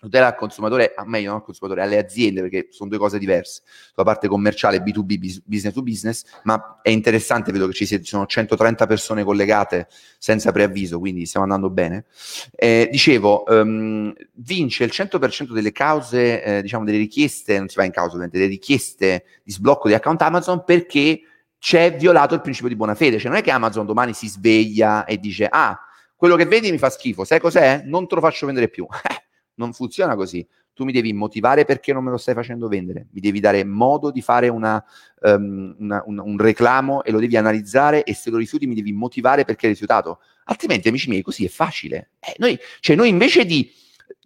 tutela al consumatore, a meglio non al consumatore, alle aziende, perché sono due cose diverse, sulla parte commerciale B2B, business to business, ma è interessante, vedo che ci sono 130 persone collegate senza preavviso, quindi stiamo andando bene. Eh, dicevo, um, vince il 100% delle cause, eh, diciamo delle richieste, non si va in causa, delle richieste di sblocco di account Amazon perché c'è violato il principio di buona fede, cioè non è che Amazon domani si sveglia e dice, ah, quello che vedi mi fa schifo, sai cos'è? Non te lo faccio vendere più. non funziona così. Tu mi devi motivare perché non me lo stai facendo vendere, mi devi dare modo di fare una, um, una, un, un, reclamo e lo devi analizzare e se lo rifiuti mi devi motivare perché hai rifiutato. Altrimenti, amici miei, così è facile. Eh, noi, cioè, noi invece di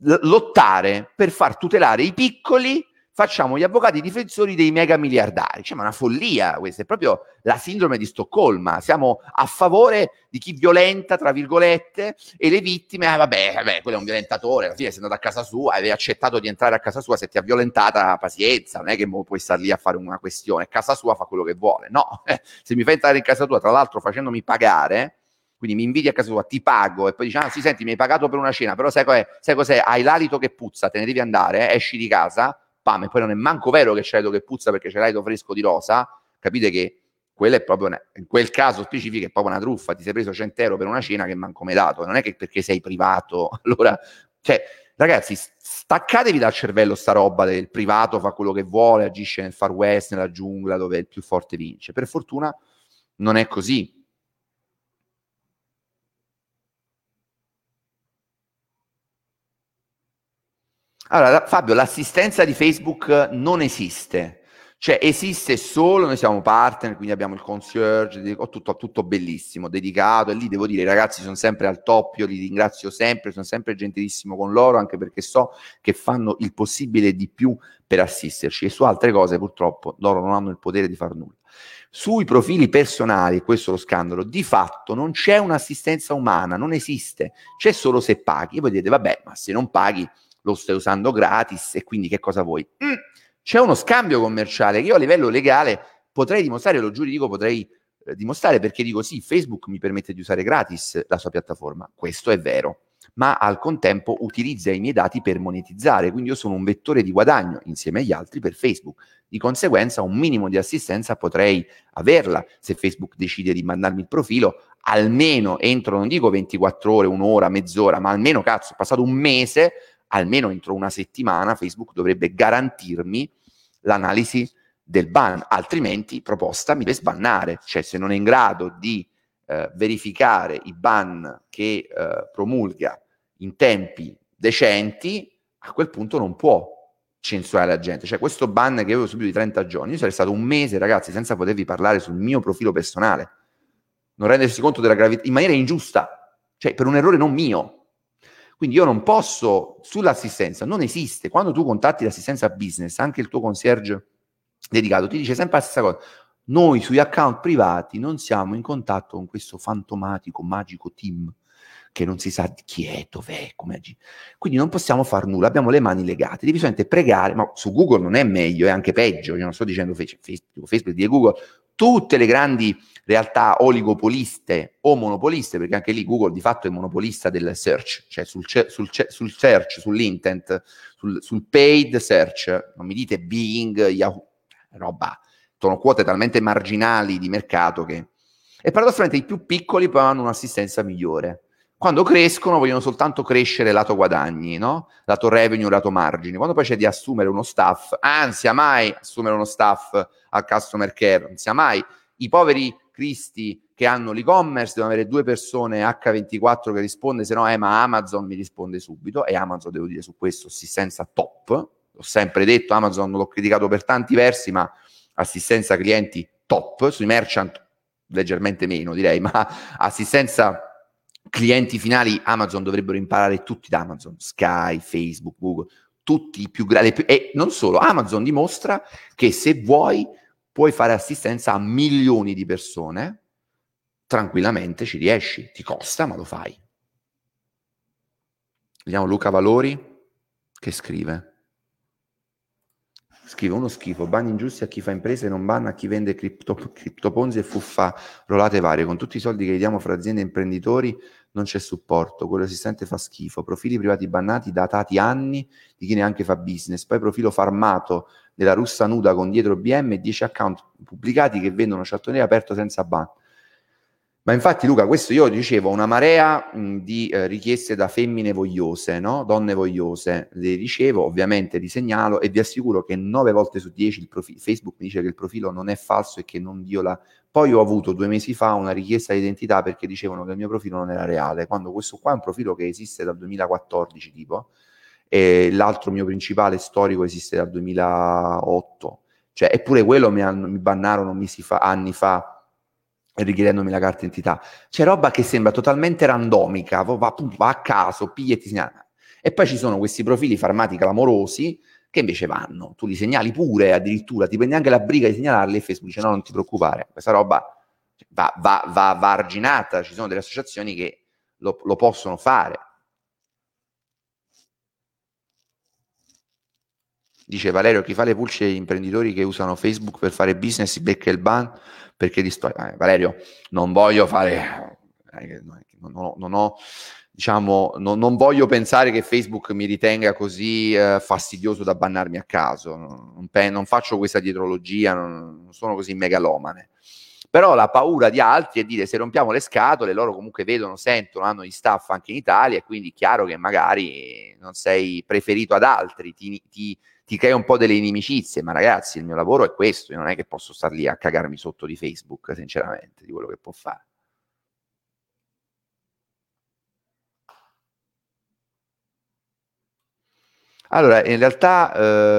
lottare per far tutelare i piccoli, facciamo gli avvocati difensori dei mega miliardari. Cioè, ma è una follia questa, è proprio la sindrome di Stoccolma. Siamo a favore di chi violenta, tra virgolette, e le vittime, ah, vabbè, vabbè, quello è un violentatore, alla fine sei andato a casa sua, avevi accettato di entrare a casa sua, se ti ha violentata, pazienza, non è che puoi stare lì a fare una questione, casa sua fa quello che vuole, no, se mi fai entrare in casa tua, tra l'altro facendomi pagare, quindi mi invidi a casa tua, ti pago e poi dici, ah sì, senti, mi hai pagato per una cena, però sai cos'è? Sai cos'è? Hai l'alito che puzza, te ne devi andare, eh? esci di casa, pam, e poi non è manco vero che c'è l'alito che puzza perché c'è l'alito fresco di rosa, capite che quella è proprio una, in quel caso specifico è proprio una truffa, ti sei preso 100 euro per una cena che manco mi dato, non è che perché sei privato, allora, cioè, ragazzi, staccatevi dal cervello sta roba del privato fa quello che vuole, agisce nel far west, nella giungla dove il più forte vince. Per fortuna non è così. Allora, Fabio, l'assistenza di Facebook non esiste. Cioè esiste solo, noi siamo partner, quindi abbiamo il concierge, ho tutto, tutto, bellissimo, dedicato e lì devo dire i ragazzi sono sempre al top, io li ringrazio sempre, sono sempre gentilissimo con loro anche perché so che fanno il possibile di più per assisterci e su altre cose purtroppo loro non hanno il potere di far nulla. Sui profili personali, questo è lo scandalo, di fatto non c'è un'assistenza umana, non esiste, c'è solo se paghi e voi dite vabbè ma se non paghi lo stai usando gratis e quindi che cosa vuoi? Mm, c'è uno scambio commerciale che io a livello legale potrei dimostrare, lo giuridico potrei eh, dimostrare perché dico sì, Facebook mi permette di usare gratis la sua piattaforma, questo è vero, ma al contempo utilizza i miei dati per monetizzare, quindi io sono un vettore di guadagno insieme agli altri per Facebook. Di conseguenza un minimo di assistenza potrei averla se Facebook decide di mandarmi il profilo, almeno entro, non dico 24 ore, un'ora, mezz'ora, ma almeno cazzo, è passato un mese, almeno entro una settimana Facebook dovrebbe garantirmi l'analisi del ban, altrimenti proposta mi deve sbannare, cioè se non è in grado di eh, verificare i ban che eh, promulga in tempi decenti, a quel punto non può censurare la gente. Cioè questo ban che avevo subito di 30 giorni, io sarei stato un mese, ragazzi, senza potervi parlare sul mio profilo personale, non rendersi conto della gravità, in maniera ingiusta, cioè per un errore non mio. Quindi io non posso, sull'assistenza, non esiste. Quando tu contatti l'assistenza business, anche il tuo concierge dedicato ti dice sempre la stessa cosa. Noi sugli account privati non siamo in contatto con questo fantomatico, magico team che non si sa chi è, dov'è, come agire. Quindi non possiamo fare nulla, abbiamo le mani legate, devi solamente pregare, ma su Google non è meglio, è anche peggio, io non sto dicendo Facebook, Facebook di Google, tutte le grandi realtà oligopoliste o monopoliste, perché anche lì Google di fatto è monopolista del search, cioè sul, sul, sul search, sull'intent, sul, sul paid search, non mi dite Bing, Yahoo, roba, sono quote talmente marginali di mercato che... E paradossalmente i più piccoli poi hanno un'assistenza migliore. Quando crescono vogliono soltanto crescere lato guadagni, no? lato revenue, lato margini. Quando poi c'è di assumere uno staff, ansia mai assumere uno staff al customer care, non sia mai. I poveri cristi che hanno l'e-commerce devono avere due persone H24 che risponde, se no eh, ma Amazon mi risponde subito e Amazon, devo dire, su questo assistenza top. L'ho sempre detto, Amazon l'ho criticato per tanti versi, ma assistenza clienti top, sui merchant leggermente meno direi, ma assistenza clienti finali Amazon dovrebbero imparare tutti da Amazon, Sky, Facebook, Google, tutti i più grandi. E non solo, Amazon dimostra che se vuoi puoi fare assistenza a milioni di persone, tranquillamente ci riesci, ti costa ma lo fai. Vediamo Luca Valori che scrive. Scrive uno schifo, banni ingiusti a chi fa imprese, non banna a chi vende cripto, criptoponzi e fuffa rolate varie. Con tutti i soldi che diamo fra aziende e imprenditori non c'è supporto, quello esistente fa schifo. Profili privati bannati datati anni di chi neanche fa business. Poi profilo farmato della russa nuda con dietro BM e 10 account pubblicati che vendono chattonere aperto senza ban. Ma infatti, Luca, questo io ricevo una marea mh, di eh, richieste da femmine vogliose, no? donne vogliose. Le ricevo, ovviamente li segnalo e vi assicuro che 9 volte su 10 profi- Facebook mi dice che il profilo non è falso e che non viola. Poi ho avuto due mesi fa una richiesta di identità perché dicevano che il mio profilo non era reale, quando questo qua è un profilo che esiste dal 2014, tipo, e l'altro mio principale storico esiste dal 2008. Cioè, eppure quello mi, hanno, mi bannarono mesi fa, anni fa richiedendomi la carta d'identità. C'è roba che sembra totalmente randomica, va, va a caso, piglia e ti segnala. E poi ci sono questi profili farmati clamorosi che invece vanno, tu li segnali pure addirittura, ti prendi anche la briga di segnalarli e Facebook dice no, non ti preoccupare, questa roba va, va, va, va arginata, ci sono delle associazioni che lo, lo possono fare. Dice Valerio, chi fa le pulce agli imprenditori che usano Facebook per fare business si becca il ban perché di storia. Eh, Valerio, non voglio fare, eh, non, ho, non ho diciamo, non, non, voglio pensare che Facebook mi ritenga così eh, fastidioso da bannarmi a caso, non, non, non faccio questa dietrologia, non, sono così megalomane. Però la paura di altri è dire se rompiamo le scatole, loro comunque vedono, sentono, hanno gli staff anche in Italia e quindi è chiaro che magari non sei preferito ad altri, ti, ti, ti crei un po' delle inimicizie, ma ragazzi il mio lavoro è questo, io non è che posso star lì a cagarmi sotto di Facebook, sinceramente, di quello che può fare. Allora, in realtà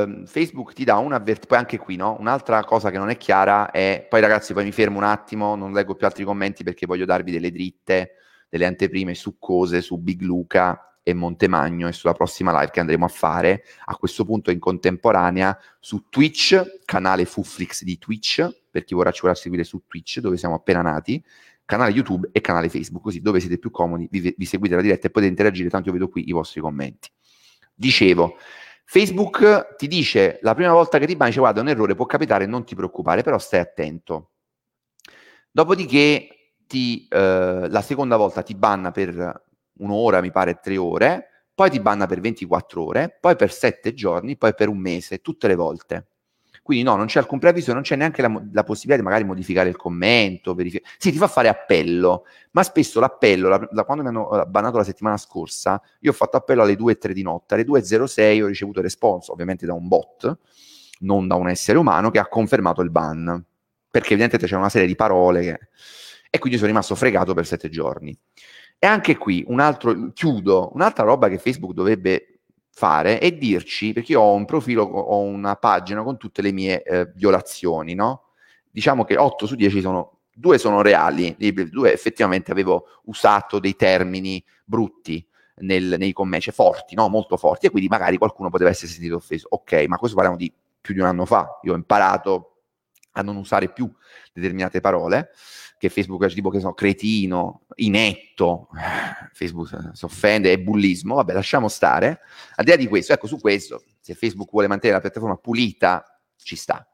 eh, Facebook ti dà un avvertimento, poi anche qui, no? Un'altra cosa che non è chiara è, poi ragazzi, poi mi fermo un attimo, non leggo più altri commenti perché voglio darvi delle dritte, delle anteprime su cose, su Big Luca, e Montemagno e sulla prossima live che andremo a fare a questo punto in contemporanea su Twitch, canale Fuflix di Twitch, per chi vorrà ci vorrà seguire su Twitch dove siamo appena nati, canale YouTube e canale Facebook, così dove siete più comodi vi, vi seguite la diretta e potete interagire, tanto io vedo qui i vostri commenti. Dicevo, Facebook ti dice la prima volta che ti dice guarda un errore può capitare, non ti preoccupare, però stai attento. Dopodiché ti, eh, la seconda volta ti banna per un'ora, mi pare tre ore, poi ti banna per 24 ore, poi per 7 giorni, poi per un mese, tutte le volte. Quindi no, non c'è alcun preavviso, non c'è neanche la, la, possibilità di magari modificare il commento, verific- sì, ti fa fare appello, ma spesso l'appello, la, da quando mi hanno eh, bannato la settimana scorsa, io ho fatto appello alle 2.03 di notte, alle 2.06 ho ricevuto responso, ovviamente da un bot, non da un essere umano, che ha confermato il ban, perché evidentemente c'era una serie di parole che... e quindi sono rimasto fregato per 7 giorni. E anche qui, un altro, chiudo, un'altra roba che Facebook dovrebbe fare è dirci, perché io ho un profilo, ho una pagina con tutte le mie eh, violazioni, no? Diciamo che 8 su 10 sono, due sono reali, due effettivamente avevo usato dei termini brutti, nel, nei commenti, cioè forti, no? molto forti, e quindi magari qualcuno poteva essere sentito offeso. Ok, ma questo parliamo di più di un anno fa. Io ho imparato a non usare più determinate parole, che Facebook è tipo che so, cretino, inetto, Facebook si offende, è bullismo, vabbè, lasciamo stare. Al di là di questo, ecco, su questo, se Facebook vuole mantenere la piattaforma pulita, ci sta.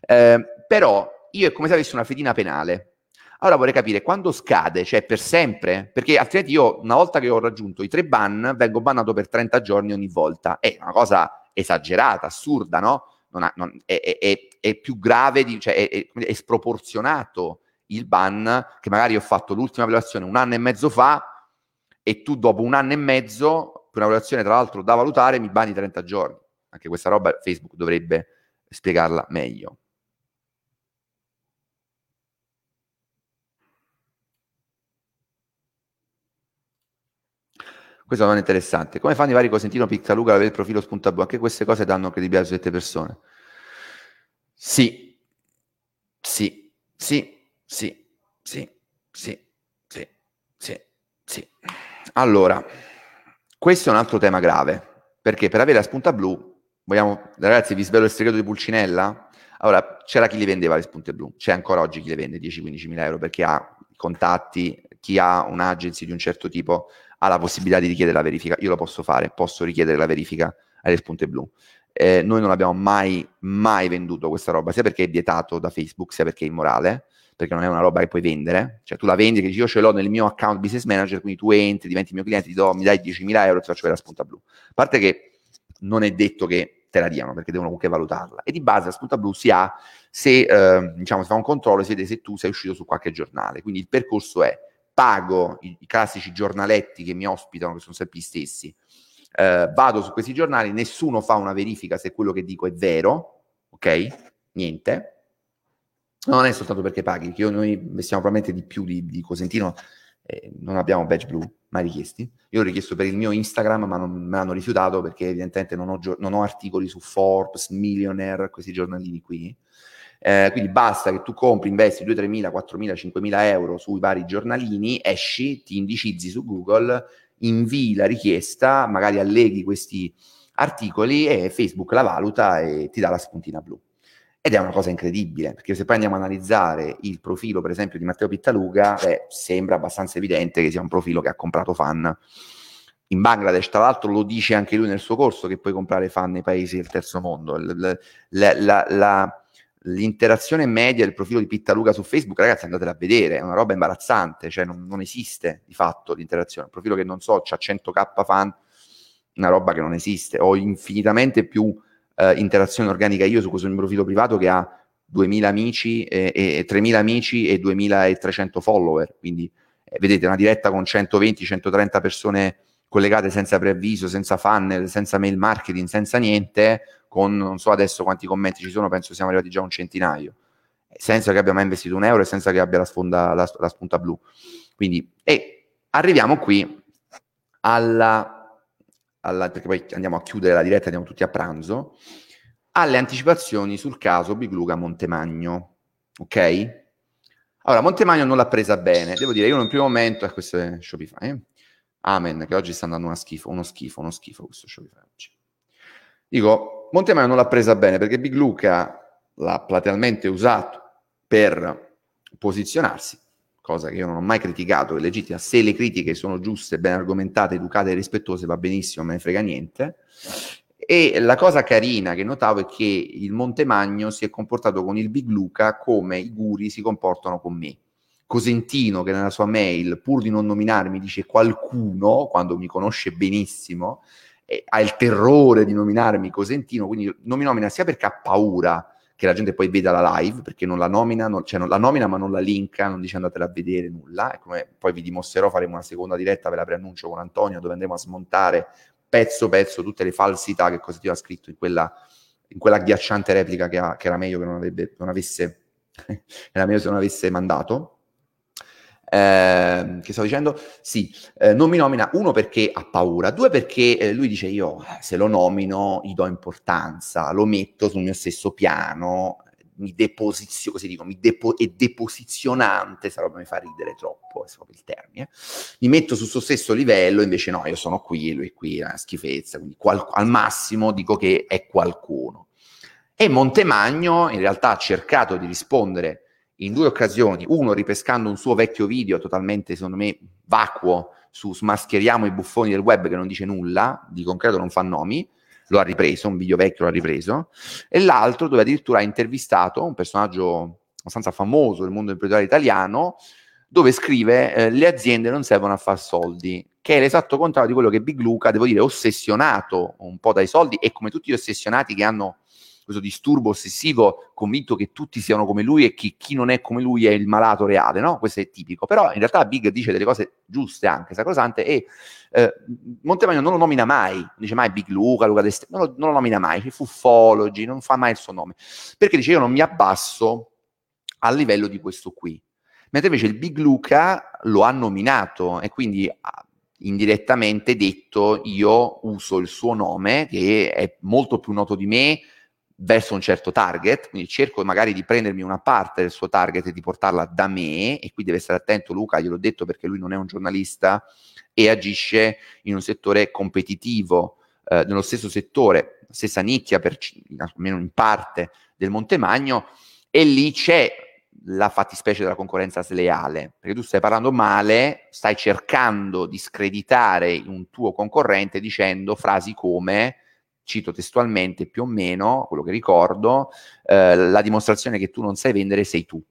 Eh, però io è come se avessi una fedina penale. Allora vorrei capire quando scade, cioè per sempre, perché altrimenti io una volta che ho raggiunto i tre ban vengo bannato per 30 giorni ogni volta. È una cosa esagerata, assurda, no? Non ha, non, è, è, è, più grave, di, cioè è, è, sproporzionato il ban che magari ho fatto l'ultima violazione un anno e mezzo fa e tu dopo un anno e mezzo, per una violazione tra l'altro da valutare, mi bani 30 giorni. Anche questa roba Facebook dovrebbe spiegarla meglio. Questo è un interessante. Come fanno i vari Cosentino, Pictaluga ad avere il profilo spunta blu? Anche queste cose danno credibilità a certe persone. Sì, sì, sì, sì, sì, sì, sì, sì, sì. Allora, questo è un altro tema grave, perché per avere la spunta blu, vogliamo, ragazzi, vi svelo il segreto di Pulcinella? Allora, c'era chi li vendeva le spunte blu, c'è ancora oggi chi le vende 10-15 mila euro perché ha contatti, chi ha un'agency di un certo tipo ha la possibilità di richiedere la verifica. Io lo posso fare, posso richiedere la verifica alle spunte blu. Eh, noi non abbiamo mai, mai venduto questa roba, sia perché è vietato da Facebook, sia perché è immorale, perché non è una roba che puoi vendere. Cioè tu la vendi, che dici io ce l'ho nel mio account business manager, quindi tu entri, diventi mio cliente, ti do, mi dai 10.000 euro e ti faccio vedere la spunta blu. A parte che non è detto che te la diano, perché devono comunque valutarla. E di base la spunta blu si ha se, eh, diciamo, si fa un controllo e si vede se tu sei uscito su qualche giornale. Quindi il percorso è pago i, i classici giornaletti che mi ospitano, che sono sempre gli stessi, eh, vado su questi giornali, nessuno fa una verifica se quello che dico è vero, ok? Niente. Non è soltanto perché paghi, che noi investiamo probabilmente di più di, di Cosentino, eh, non abbiamo badge blu, mai richiesti. Io ho richiesto per il mio Instagram, ma non me l'hanno rifiutato perché evidentemente non ho, non ho articoli su Forbes, Millionaire, questi giornalini qui. Eh, quindi basta che tu compri, investi 2, 3 mila, 4 mila, 5 mila euro sui vari giornalini, esci, ti indicizzi su Google, invii la richiesta, magari alleghi questi articoli e Facebook la valuta e ti dà la spuntina blu. Ed è una cosa incredibile, perché se poi andiamo a analizzare il profilo, per esempio, di Matteo Pittaluga, beh, sembra abbastanza evidente che sia un profilo che ha comprato fan in Bangladesh. Tra l'altro lo dice anche lui nel suo corso che puoi comprare fan nei paesi del terzo mondo. La, la, la, l'interazione media del profilo di Pittaluga su Facebook, ragazzi, andatela a vedere, è una roba imbarazzante, cioè non, non esiste di fatto l'interazione. Un profilo che non so, ha 100k fan, una roba che non esiste. Ho infinitamente più eh, interazione organica io su questo mio profilo privato che ha 2000 amici e, e 3000 amici e 2300 follower. Quindi eh, vedete una diretta con 120-130 persone collegate senza preavviso, senza funnel, senza mail marketing, senza niente con non so adesso quanti commenti ci sono, penso siamo arrivati già a un centinaio, senza che abbia mai investito un euro e senza che abbia la, sponda, la, la spunta blu. Quindi, e arriviamo qui alla, alla, perché poi andiamo a chiudere la diretta, andiamo tutti a pranzo, alle anticipazioni sul caso Big Luca Montemagno, ok? Allora, Montemagno non l'ha presa bene, devo dire, io un primo momento, eh, questo è Shopify, eh? Amen, che oggi sta andando una schifo, uno schifo, uno schifo questo Shopify oggi. Dico, Montemaio non l'ha presa bene perché Big Luca l'ha platealmente usato per posizionarsi, cosa che io non ho mai criticato, è legittima. Se le critiche sono giuste, ben argomentate, educate e rispettose, va benissimo, me ne frega niente. E la cosa carina che notavo è che il Montemagno si è comportato con il Big Luca come i guri si comportano con me. Cosentino, che nella sua mail, pur di non nominarmi, dice qualcuno, quando mi conosce benissimo, eh, ha il terrore di nominarmi Cosentino, quindi non mi nomina sia perché ha paura che la gente poi veda la live, perché non la nomina, non, cioè non la nomina ma non la linka, non dice andatela a vedere nulla, e come poi vi dimostrerò faremo una seconda diretta, ve la preannuncio con Antonio, dove andremo a smontare pezzo pezzo tutte le falsità che Cosentino ha scritto in quella, in quella agghiacciante replica che, ha, che era meglio che non, avrebbe, non avesse, era meglio se non avesse mandato. Eh, che stavo dicendo? Sì, eh, non mi nomina uno perché ha paura, due perché eh, lui dice io se lo nomino gli do importanza, lo metto sul mio stesso piano, mi deposizio, così dico, mi depo- è deposizionante, roba mi fa ridere troppo, è proprio il termine, mi metto sul suo stesso livello, invece no, io sono qui, lui è qui, è una schifezza, quindi qual- al massimo dico che è qualcuno. E Montemagno in realtà ha cercato di rispondere in due occasioni, uno ripescando un suo vecchio video totalmente, secondo me, vacuo, su smascheriamo i buffoni del web che non dice nulla, di concreto non fa nomi, lo ha ripreso, un video vecchio lo ha ripreso, e l'altro dove addirittura ha intervistato un personaggio abbastanza famoso del mondo imprenditoriale italiano, dove scrive eh, le aziende non servono a far soldi, che è l'esatto contrario di quello che Big Luca, devo dire, ossessionato un po' dai soldi e come tutti gli ossessionati che hanno questo disturbo ossessivo, convinto che tutti siano come lui e chi, chi, non è come lui è il malato reale, no? Questo è tipico. Però in realtà Big dice delle cose giuste anche, sacrosante, e eh, Montemagno non lo nomina mai, non dice mai Big Luca, Luca Dest- non, non lo nomina mai, Fuffologi, non fa mai il suo nome, perché dice io non mi abbasso al livello di questo qui. Mentre invece il Big Luca lo ha nominato e quindi ha indirettamente detto io uso il suo nome che è molto più noto di me, verso un certo target, quindi cerco magari di prendermi una parte del suo target e di portarla da me, e qui deve stare attento Luca, gliel'ho detto perché lui non è un giornalista e agisce in un settore competitivo, eh, nello stesso settore, stessa nicchia, per, almeno in parte, del Montemagno, e lì c'è la fattispecie della concorrenza sleale, perché tu stai parlando male, stai cercando di screditare un tuo concorrente dicendo frasi come cito testualmente più o meno quello che ricordo, eh, la dimostrazione che tu non sai vendere sei tu.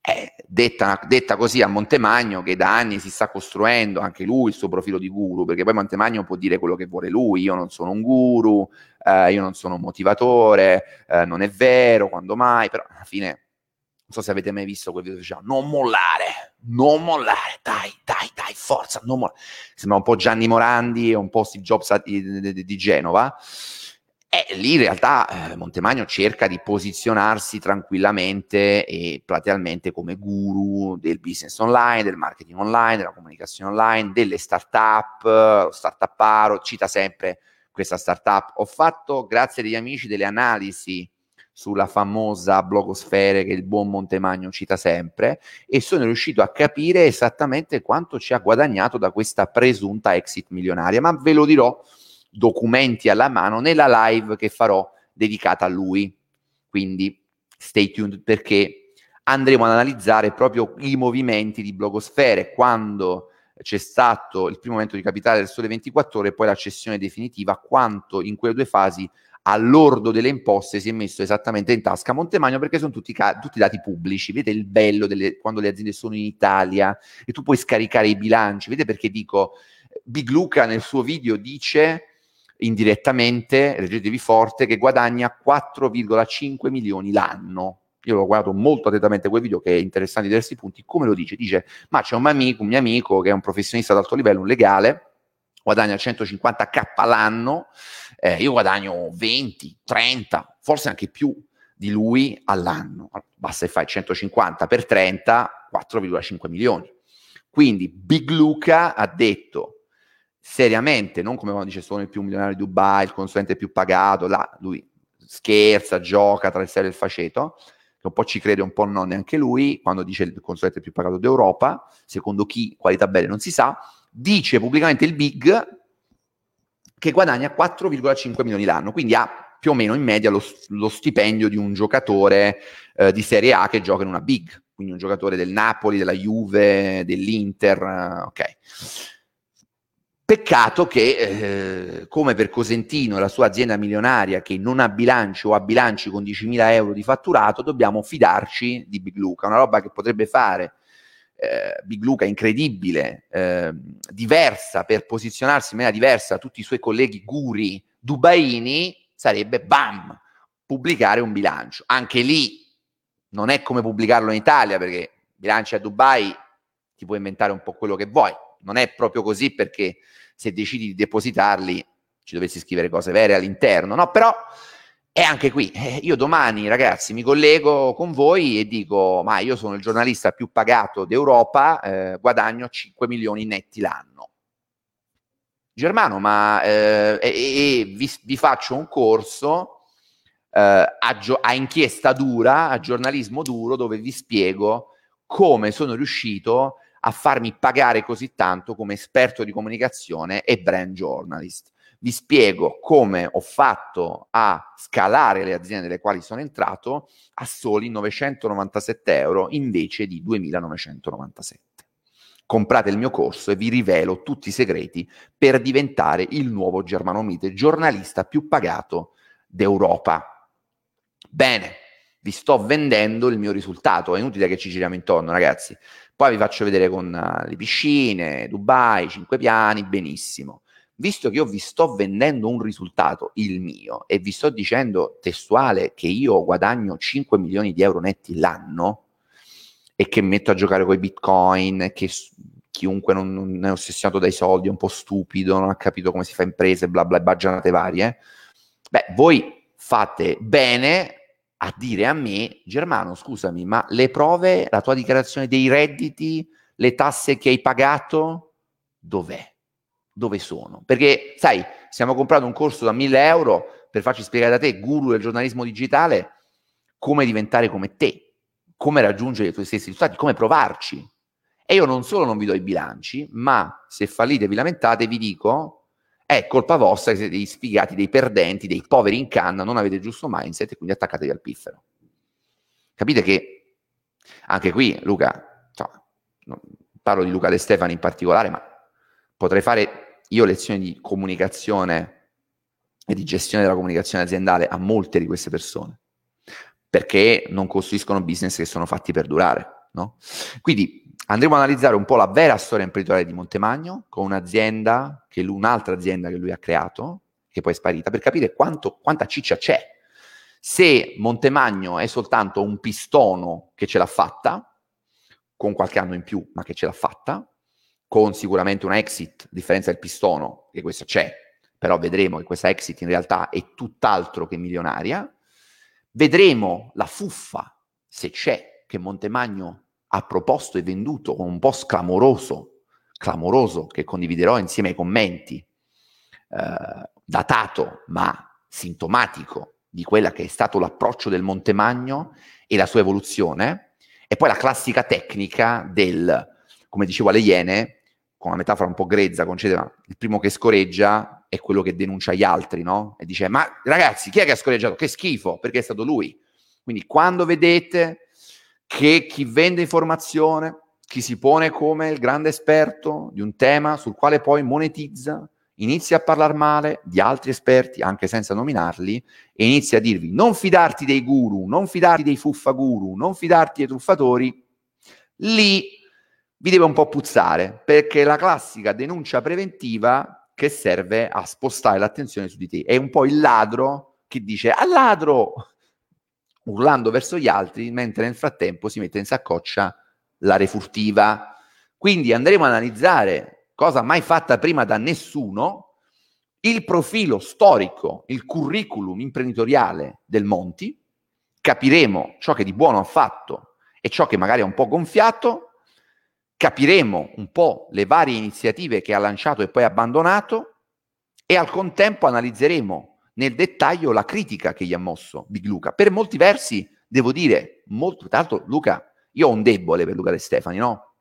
Eh, detta, detta, così a Montemagno che da anni si sta costruendo anche lui il suo profilo di guru, perché poi Montemagno può dire quello che vuole lui, io non sono un guru, eh, io non sono un motivatore, eh, non è vero, quando mai, però alla fine so se avete mai visto quel video che diceva non mollare, non mollare, dai, dai, dai, forza, non mollare. Sembra un po' Gianni Morandi e un po' Steve Jobs di, di, di Genova. E lì in realtà eh, Montemagno cerca di posizionarsi tranquillamente e platealmente come guru del business online, del marketing online, della comunicazione online, delle start-up, start-uparo, cita sempre questa startup. Ho fatto, grazie agli amici, delle analisi sulla famosa blogosfere che il buon Montemagno cita sempre e sono riuscito a capire esattamente quanto ci ha guadagnato da questa presunta exit milionaria, ma ve lo dirò documenti alla mano nella live che farò dedicata a lui. Quindi stay tuned perché andremo ad analizzare proprio i movimenti di blogosfere quando c'è stato il primo momento di capitale del Sole 24 ore e poi la cessione definitiva, quanto in quelle due fasi all'ordo delle imposte si è messo esattamente in tasca Montemagno perché sono tutti, ca- tutti dati pubblici. Vedete il bello delle, quando le aziende sono in Italia e tu puoi scaricare i bilanci. Vedete perché dico, Big Luca nel suo video dice indirettamente, reggetevi forte, che guadagna 4,5 milioni l'anno. Io l'ho guardato molto attentamente quel video che è interessante in diversi punti. Come lo dice? Dice, ma c'è un amico, un mio amico che è un professionista ad alto livello, un legale, guadagna 150k l'anno, eh, io guadagno 20, 30, forse anche più di lui all'anno. Basta che fai 150 per 30, 4,5 milioni. Quindi Big Luca ha detto seriamente, non come quando dice sono il più milionario di Dubai, il consulente più pagato, là lui scherza, gioca tra il serio e il faceto, che un po' ci crede, un po' no neanche lui, quando dice il consulente più pagato d'Europa, secondo chi, quali tabelle non si sa, dice pubblicamente il Big che guadagna 4,5 milioni l'anno, quindi ha più o meno in media lo, lo stipendio di un giocatore eh, di Serie A che gioca in una Big, quindi un giocatore del Napoli, della Juve, dell'Inter, eh, ok. Peccato che, eh, come per Cosentino e la sua azienda milionaria che non ha bilanci o ha bilanci con 10.000 euro di fatturato, dobbiamo fidarci di Big Luca, una roba che potrebbe fare eh, Big Luca incredibile, eh, diversa per posizionarsi in maniera diversa da tutti i suoi colleghi guri dubaini, sarebbe bam, pubblicare un bilancio. Anche lì non è come pubblicarlo in Italia, perché bilanci a Dubai ti puoi inventare un po' quello che vuoi. Non è proprio così perché se decidi di depositarli ci dovessi scrivere cose vere all'interno, no? Però e anche qui, eh, io domani ragazzi mi collego con voi e dico, ma io sono il giornalista più pagato d'Europa, eh, guadagno 5 milioni netti l'anno. Germano, ma eh, e, e vi, vi, faccio un corso eh, a, gio- a inchiesta dura, a giornalismo duro, dove vi spiego come sono riuscito a farmi pagare così tanto come esperto di comunicazione e brand journalist. Vi spiego come ho fatto a scalare le aziende nelle quali sono entrato a soli 997 euro invece di 2997. Comprate il mio corso e vi rivelo tutti i segreti per diventare il nuovo Germano Mite, giornalista più pagato d'Europa. Bene, vi sto vendendo il mio risultato, è inutile che ci giriamo intorno, ragazzi. Poi vi faccio vedere con uh, le piscine, Dubai, cinque piani, benissimo. Visto che io vi sto vendendo un risultato, il mio, e vi sto dicendo testuale che io guadagno 5 milioni di euro netti l'anno e che metto a giocare con i bitcoin, che chiunque non, non, è ossessionato dai soldi, è un po' stupido, non ha capito come si fa imprese, bla bla, baggianate varie, beh, voi fate bene a dire a me, Germano, scusami, ma le prove, la tua dichiarazione dei redditi, le tasse che hai pagato, dov'è? Dove sono? Perché, sai, stiamo comprando un corso da 1000 euro per farci spiegare da te, guru del giornalismo digitale, come diventare come te, come raggiungere i tuoi stessi risultati, come provarci. E io non solo non vi do i bilanci, ma se fallite e vi lamentate, vi dico è colpa vostra che siete dei sfigati, dei perdenti, dei poveri in canna, non avete il giusto mindset e quindi attaccatevi al piffero. Capite che anche qui, Luca, insomma, parlo di Luca De Stefani in particolare, ma potrei fare io lezioni di comunicazione e di gestione della comunicazione aziendale a molte di queste persone, perché non costruiscono business che sono fatti per durare. No? Quindi andremo a analizzare un po' la vera storia imprenditoriale di Montemagno con un'azienda, che lui, un'altra azienda che lui ha creato, che poi è sparita, per capire quanto, quanta ciccia c'è. Se Montemagno è soltanto un pistono che ce l'ha fatta, con qualche anno in più, ma che ce l'ha fatta, con sicuramente una exit, a differenza del pistono, che questa c'è, però vedremo che questa exit in realtà è tutt'altro che milionaria. Vedremo la fuffa, se c'è, che Montemagno ha proposto e venduto con un post clamoroso, clamoroso che condividerò insieme ai commenti, eh, datato ma sintomatico di quella che è stato l'approccio del Montemagno e la sua evoluzione, e poi la classica tecnica del, come dicevo alle Iene, con una metafora un po' grezza, concedeva, il primo che scoreggia è quello che denuncia gli altri, no? E dice, ma ragazzi, chi è che ha scoreggiato? Che schifo, perché è stato lui. Quindi quando vedete che chi vende informazione, chi si pone come il grande esperto di un tema sul quale poi monetizza, inizia a parlare male di altri esperti, anche senza nominarli, e inizia a dirvi non fidarti dei guru, non fidarti dei fuffaguru, non fidarti dei truffatori, lì vi deve un po' puzzare, perché è la classica denuncia preventiva che serve a spostare l'attenzione su di te. È un po' il ladro che dice al ladro urlando verso gli altri, mentre nel frattempo si mette in saccoccia la refurtiva. Quindi andremo a analizzare, cosa mai fatta prima da nessuno, il profilo storico, il curriculum imprenditoriale del Monti, capiremo ciò che di buono ha fatto e ciò che magari ha un po' gonfiato, capiremo un po' le varie iniziative che ha lanciato e poi abbandonato e al contempo analizzeremo nel dettaglio la critica che gli ha mosso Big Luca. Per molti versi, devo dire, molto, tra l'altro Luca, io ho un debole per Luca De Stefani, no?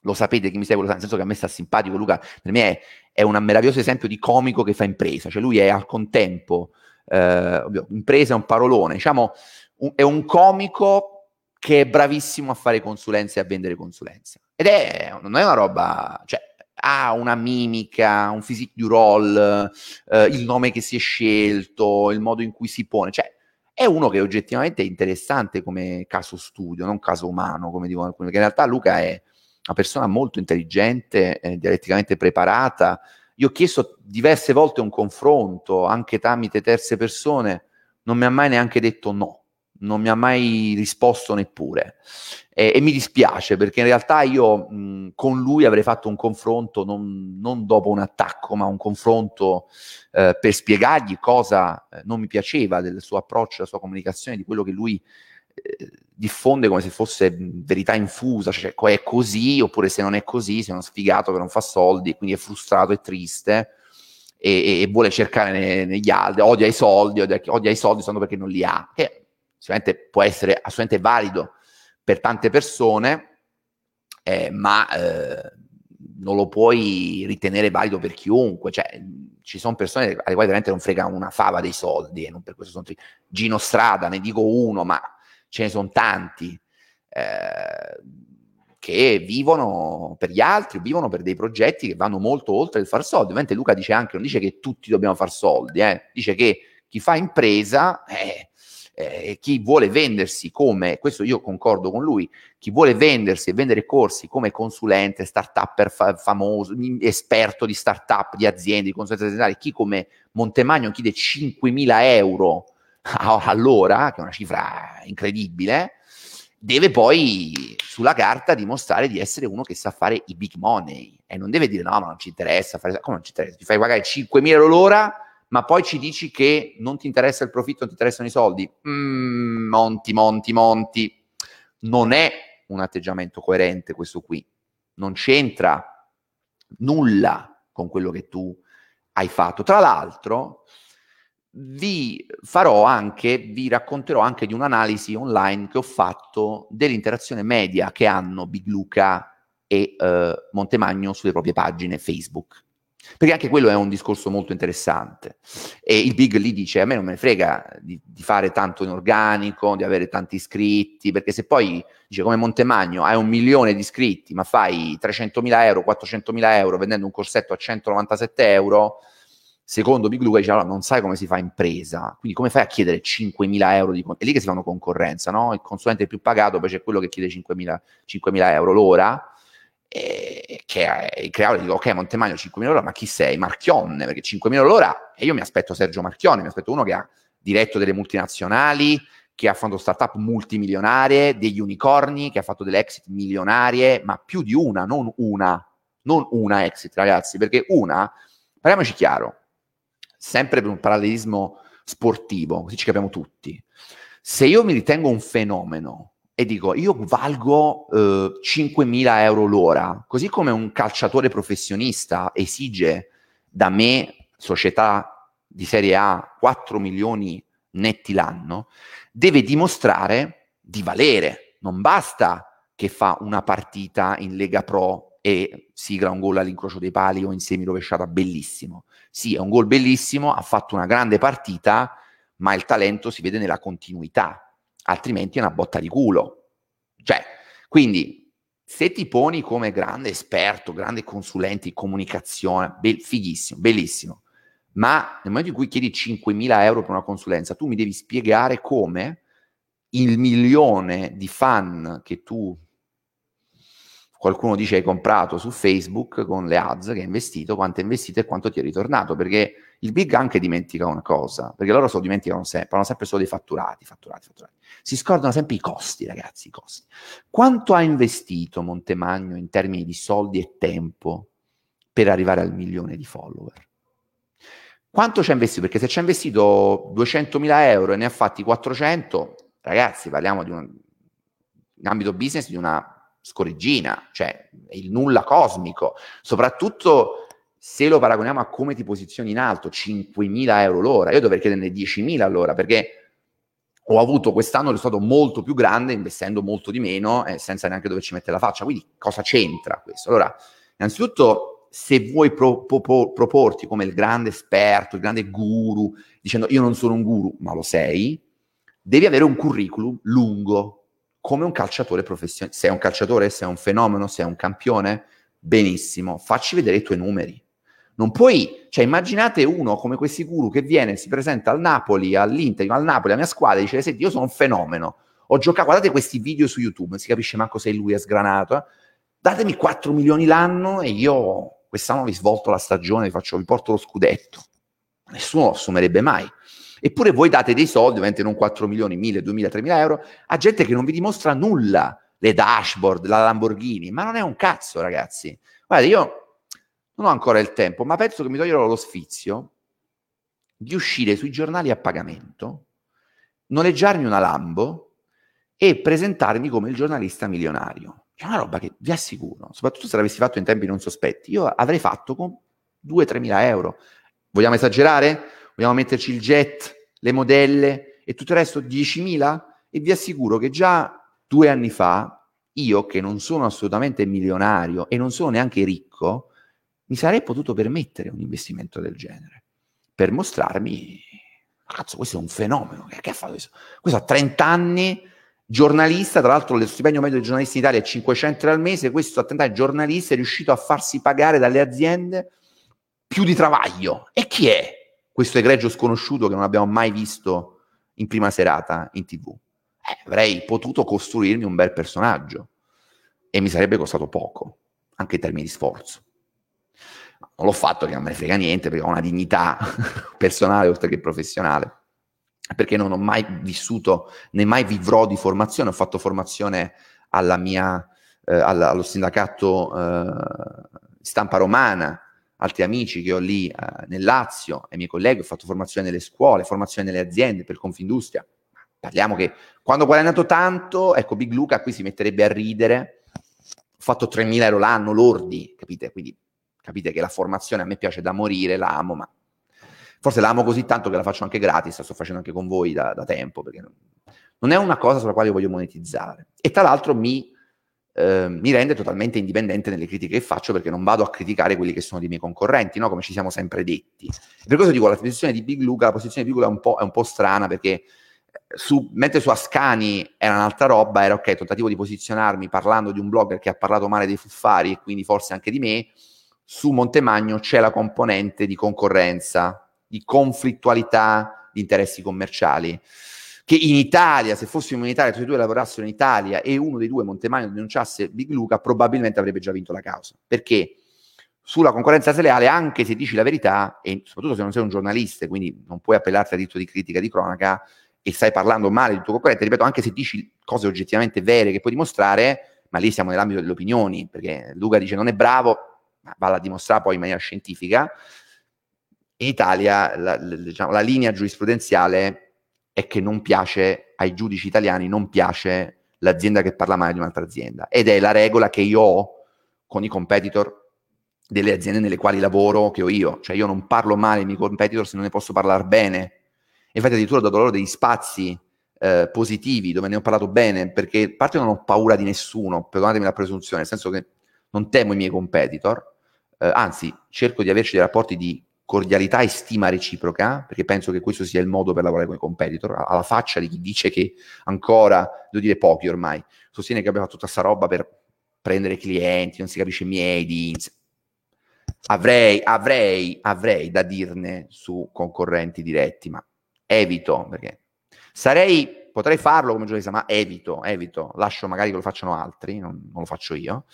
Lo sapete che mi segue, nel senso che a me sta simpatico, Luca per me è, è un meraviglioso esempio di comico che fa impresa, cioè lui è al contempo, eh, impresa è un parolone, diciamo, un, è un comico che è bravissimo a fare consulenza e a vendere consulenza. Ed è, non è una roba, cioè, ha una mimica, un physique du role, eh, il nome che si è scelto, il modo in cui si pone, cioè è uno che oggettivamente è interessante come caso studio, non caso umano, come dicono alcuni, perché in realtà Luca è una persona molto intelligente, eh, dialetticamente preparata. Io ho chiesto diverse volte un confronto, anche tramite terze persone, non mi ha mai neanche detto no non mi ha mai risposto neppure. E, e mi dispiace perché in realtà io mh, con lui avrei fatto un confronto non, non, dopo un attacco, ma un confronto eh, per spiegargli cosa eh, non mi piaceva del suo approccio, della sua comunicazione, di quello che lui eh, diffonde come se fosse verità infusa, cioè è così oppure se non è così, sei uno sfigato che non fa soldi, quindi è frustrato e triste e, e vuole cercare negli altri, odia i soldi, odia, odia i soldi solo perché non li ha, che sicuramente può essere assolutamente valido per tante persone, eh, ma eh, non lo puoi ritenere valido per chiunque, cioè ci sono persone alle quali veramente non frega una fava dei soldi, e non per questo sono tri- Gino Strada, ne dico uno, ma ce ne sono tanti. Eh, che vivono per gli altri, vivono per dei progetti che vanno molto oltre il far soldi. Ovviamente Luca dice anche, non dice che tutti dobbiamo far soldi, eh, dice che chi fa impresa, eh, eh, chi vuole vendersi come, questo io concordo con lui, chi vuole vendersi e vendere corsi come consulente, start-upper fa- famoso, esperto di start-up, di aziende, di consulenza aziendale, chi come Montemagno chiede 5.000 euro all'ora, che è una cifra incredibile, deve poi sulla carta dimostrare di essere uno che sa fare i big money e non deve dire no, ma non ci interessa, fare... come non ci interessa? Ti fai pagare 5.000 euro l'ora, ma poi ci dici che non ti interessa il profitto, non ti interessano i soldi. Mm, monti, monti, monti. Non è un atteggiamento coerente questo qui. Non c'entra nulla con quello che tu hai fatto. Tra l'altro, vi farò anche, vi racconterò anche di un'analisi online che ho fatto dell'interazione media che hanno Big Luca e eh, Montemagno sulle proprie pagine Facebook. Perché anche quello è un discorso molto interessante. E il Big lì dice: A me non me ne frega di, di, fare tanto in organico, di avere tanti iscritti, perché se poi dice come Montemagno hai un milione di iscritti, ma fai 300.000 euro, 400.000 euro vendendo un corsetto a 197 euro, secondo Big Luca dice allora non sai come si fa impresa, quindi come fai a chiedere 5.000 euro di è lì che si fa una concorrenza, no? Il consulente più pagato poi c'è quello che chiede 5.000, 5.000 euro l'ora e che è il creatore dico ok Montemagno 5.000 euro ma chi sei? Marchionne perché 5.000 euro l'ora e io mi aspetto Sergio Marchionne mi aspetto uno che ha diretto delle multinazionali che ha fatto startup multimilionarie degli unicorni che ha fatto delle exit milionarie ma più di una non una non una exit ragazzi perché una parliamoci chiaro sempre per un parallelismo sportivo, così ci capiamo tutti. Se io mi ritengo un fenomeno e dico io valgo eh, 5.000 euro l'ora, così come un calciatore professionista esige da me, società di Serie A, 4 milioni netti l'anno, deve dimostrare di valere. Non basta che fa una partita in Lega Pro e sigla un gol all'incrocio dei pali o in semi rovesciata bellissimo. Sì, è un gol bellissimo, ha fatto una grande partita, ma il talento si vede nella continuità, altrimenti è una botta di culo. Cioè, quindi se ti poni come grande esperto, grande consulente in comunicazione, be- fighissimo, bellissimo, ma nel momento in cui chiedi 5.000 euro per una consulenza, tu mi devi spiegare come il milione di fan che tu qualcuno dice hai comprato su Facebook con le ads che hai investito, quanto hai investito e quanto ti è ritornato, perché il big anche dimentica una cosa, perché loro se lo dimenticano sempre, parlano sempre solo dei fatturati, fatturati, fatturati. Si scordano sempre i costi, ragazzi, i costi. Quanto ha investito Montemagno in termini di soldi e tempo per arrivare al milione di follower? Quanto ci ha investito? Perché se ci ha investito 200.000 euro e ne ha fatti 400, ragazzi, parliamo di un in ambito business di una scorreggina, cioè il nulla cosmico, soprattutto se lo paragoniamo a come ti posizioni in alto, 5.000 euro l'ora, io dovrei chiederne 10.000 all'ora perché ho avuto quest'anno un risultato molto più grande investendo molto di meno e senza neanche doverci mettere la faccia, quindi cosa c'entra questo? Allora, innanzitutto se vuoi pro, pro, pro, proporti come il grande esperto, il grande guru, dicendo io non sono un guru, ma lo sei, devi avere un curriculum lungo, come un calciatore professionista. Sei un calciatore, sei un fenomeno, sei un campione, benissimo, facci vedere i tuoi numeri. Non puoi, cioè immaginate uno come questi guru che viene, si presenta al Napoli, all'Inter, al Napoli, alla mia squadra, e dice, senti, io sono un fenomeno, ho giocato, guardate questi video su YouTube, non si capisce manco se lui è sgranato, eh? datemi 4 milioni l'anno e io quest'anno vi svolto la stagione, vi, faccio, vi porto lo scudetto. Nessuno lo assumerebbe mai. Eppure voi date dei soldi, ovviamente non 4 milioni, 1000, 2000, 3000 euro, a gente che non vi dimostra nulla, le dashboard, la Lamborghini, ma non è un cazzo ragazzi. Guarda, io non ho ancora il tempo, ma penso che mi toglierò lo sfizio di uscire sui giornali a pagamento, noleggiarmi una Lambo e presentarmi come il giornalista milionario. È una roba che vi assicuro, soprattutto se l'avessi fatto in tempi non sospetti, io avrei fatto con 2-3 mila euro Vogliamo esagerare? Vogliamo metterci il jet, le modelle e tutto il resto 10.000? E vi assicuro che già due anni fa, io che non sono assolutamente milionario e non sono neanche ricco, mi sarei potuto permettere un investimento del genere per mostrarmi, cazzo, questo è un fenomeno, che, ha fatto questo? Questo ha 30 anni, giornalista, tra l'altro lo stipendio medio dei giornalisti in Italia è 500 euro al mese, questo a 30 anni giornalista è riuscito a farsi pagare dalle aziende più di travaglio. E chi è questo egregio sconosciuto che non abbiamo mai visto in prima serata in tv? Eh, avrei potuto costruirmi un bel personaggio e mi sarebbe costato poco, anche in termini di sforzo. Non l'ho fatto che non me ne frega niente perché ho una dignità personale oltre che professionale, perché non ho mai vissuto né mai vivrò di formazione, ho fatto formazione alla mia, eh, allo sindacato eh, stampa romana, altri amici che ho lì eh, nel Lazio, ai miei colleghi, ho fatto formazione nelle scuole, formazione nelle aziende per Confindustria. Parliamo che quando ho guadagnato tanto, ecco, Big Luca qui si metterebbe a ridere. Ho fatto 3.000 euro l'anno lordi, capite? Quindi capite che la formazione a me piace da morire, la amo, ma forse la amo così tanto che la faccio anche gratis, la sto facendo anche con voi da, da tempo, perché non, è una cosa sulla quale voglio monetizzare. E tra l'altro mi eh, mi rende totalmente indipendente nelle critiche che faccio perché non vado a criticare quelli che sono dei miei concorrenti, no? come ci siamo sempre detti. Per questo dico la posizione di Big Luca, la posizione di Big Luca è un po', è un po strana perché eh, su, mentre su Ascani era un'altra roba, era ok, tentativo di posizionarmi parlando di un blogger che ha parlato male dei fuffari e quindi forse anche di me, su Montemagno c'è la componente di concorrenza, di conflittualità di interessi commerciali che in Italia, se fossimo in Italia, tutti e due lavorassero in Italia e uno dei due, Montemagno, denunciasse Big Luca, probabilmente avrebbe già vinto la causa. Perché sulla concorrenza sleale, anche se dici la verità, e soprattutto se non sei un giornalista, quindi non puoi appellarti a diritto di critica di cronaca e stai parlando male del tuo concorrente, ripeto, anche se dici cose oggettivamente vere che puoi dimostrare, ma lì siamo nell'ambito delle opinioni, perché Luca dice non è bravo, ma va a dimostrare poi in maniera scientifica. In Italia la, la, diciamo, la linea giurisprudenziale è che non piace ai giudici italiani, non piace l'azienda che parla male di un'altra azienda. Ed è la regola che io ho con i competitor delle aziende nelle quali lavoro, che ho io. Cioè io non parlo male dei miei competitor se non ne posso parlare bene. Infatti addirittura ho dato loro degli spazi eh, positivi dove ne ho parlato bene, perché a parte non ho paura di nessuno, perdonatemi la presunzione, nel senso che non temo i miei competitor, eh, anzi cerco di averci dei rapporti di cordialità e stima reciproca, perché penso che questo sia il modo per lavorare con i competitor, alla faccia di chi dice che ancora, devo dire pochi ormai, sostiene che abbia fatto tutta questa roba per prendere clienti, non si capisce miei, avrei, avrei, avrei da dirne su concorrenti diretti, ma evito, perché sarei, potrei farlo come giornalista, ma evito, evito, lascio magari che lo facciano altri, non, non lo faccio io,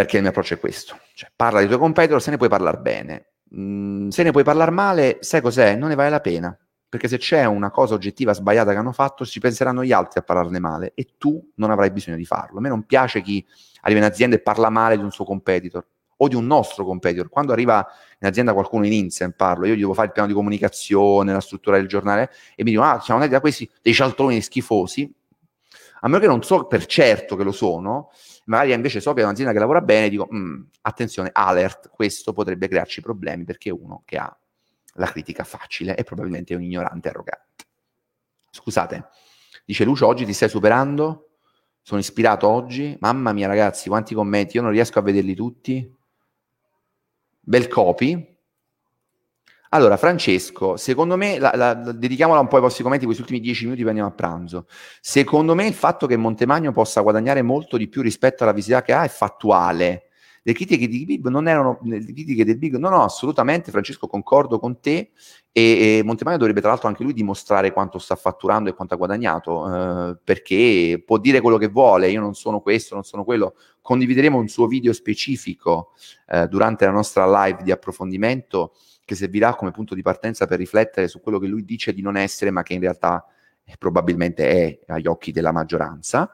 perché il mio approccio è questo, cioè parla dei tuoi competitor, se ne puoi parlare bene, mh, se ne puoi parlare male, sai cos'è? Non ne vale la pena. Perché se c'è una cosa oggettiva sbagliata che hanno fatto, ci penseranno gli altri a parlarne male e tu non avrai bisogno di farlo. A me non piace chi arriva in azienda e parla male di un suo competitor o di un nostro competitor. Quando arriva in azienda qualcuno in Insen, parlo, io gli devo fare il piano di comunicazione, la struttura del giornale e mi dicono, ah, siamo andati da questi dei cialtroni schifosi. A meno che non so per certo che lo sono, magari invece so che è un'azienda che lavora bene, dico, mm, attenzione, alert, questo potrebbe crearci problemi perché è uno che ha la critica facile e probabilmente è un ignorante arrogante. Scusate, dice Lucio, oggi ti stai superando? Sono ispirato oggi? Mamma mia ragazzi, quanti commenti, io non riesco a vederli tutti. Bel copy, allora, Francesco, secondo me, la, la, dedichiamola un po' ai vostri commenti, questi ultimi dieci minuti poi andiamo a pranzo. Secondo me il fatto che Montemagno possa guadagnare molto di più rispetto alla visibilità che ha è fattuale. Le critiche di Big non erano le critiche del Big, no, no, assolutamente, Francesco, concordo con te. E, e Montemagno dovrebbe, tra l'altro, anche lui dimostrare quanto sta fatturando e quanto ha guadagnato, eh, perché può dire quello che vuole. Io non sono questo, non sono quello. Condivideremo un suo video specifico eh, durante la nostra live di approfondimento che servirà come punto di partenza per riflettere su quello che lui dice di non essere, ma che in realtà eh, probabilmente è agli occhi della maggioranza.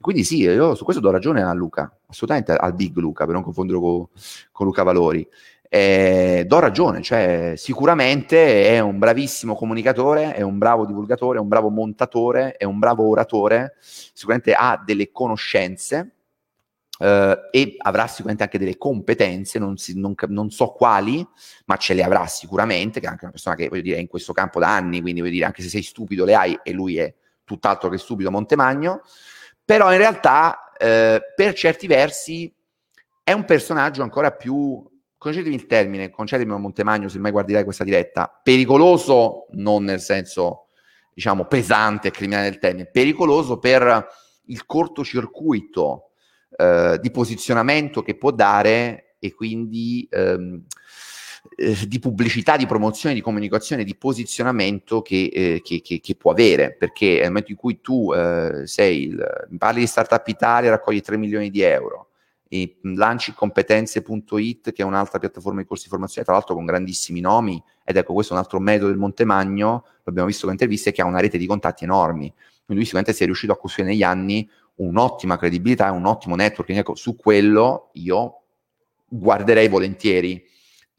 Quindi sì, io su questo do ragione a Luca, assolutamente al big Luca, per non confonderlo con, con Luca Valori. Eh, do ragione, cioè sicuramente è un bravissimo comunicatore, è un bravo divulgatore, è un bravo montatore, è un bravo oratore, sicuramente ha delle conoscenze, Uh, e avrà sicuramente anche delle competenze, non, si, non, non, so quali, ma ce le avrà sicuramente, che è anche una persona che voglio dire è in questo campo da anni, quindi voglio dire anche se sei stupido le hai e lui è tutt'altro che stupido Montemagno, però in realtà uh, per certi versi è un personaggio ancora più, concedimi il termine, concedimi Montemagno se mai guarderai questa diretta, pericoloso non nel senso diciamo pesante e criminale del termine, pericoloso per il cortocircuito eh, di posizionamento che può dare e quindi ehm, eh, di pubblicità, di promozione, di comunicazione, di posizionamento che, eh, che, che, che, può avere, perché nel momento in cui tu eh, sei, il, parli di Startup Italia, raccogli 3 milioni di euro, e lanci competenze.it che è un'altra piattaforma di corsi di formazione, tra l'altro con grandissimi nomi, ed ecco questo è un altro metodo del Montemagno, l'abbiamo visto con interviste, che ha una rete di contatti enormi, quindi lui sicuramente si è riuscito a costruire negli anni un'ottima credibilità e un ottimo networking. Ecco, su quello io guarderei volentieri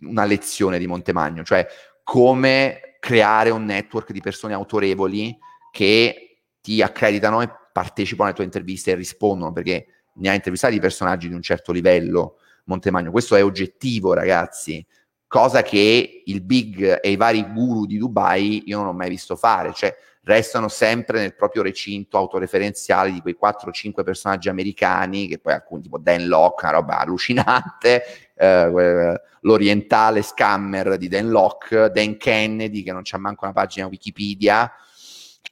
una lezione di Montemagno, cioè come creare un network di persone autorevoli che ti accreditano e partecipano alle tue interviste e rispondono, perché ne ha intervistati personaggi di un certo livello Montemagno. Questo è oggettivo, ragazzi, cosa che il big e i vari guru di Dubai io non ho mai visto fare, cioè restano sempre nel proprio recinto autoreferenziale di quei 4-5 personaggi americani, che poi alcuni tipo Dan Locke, una roba allucinante, eh, l'orientale scammer di Dan Locke, Dan Kennedy, che non c'ha manco una pagina Wikipedia,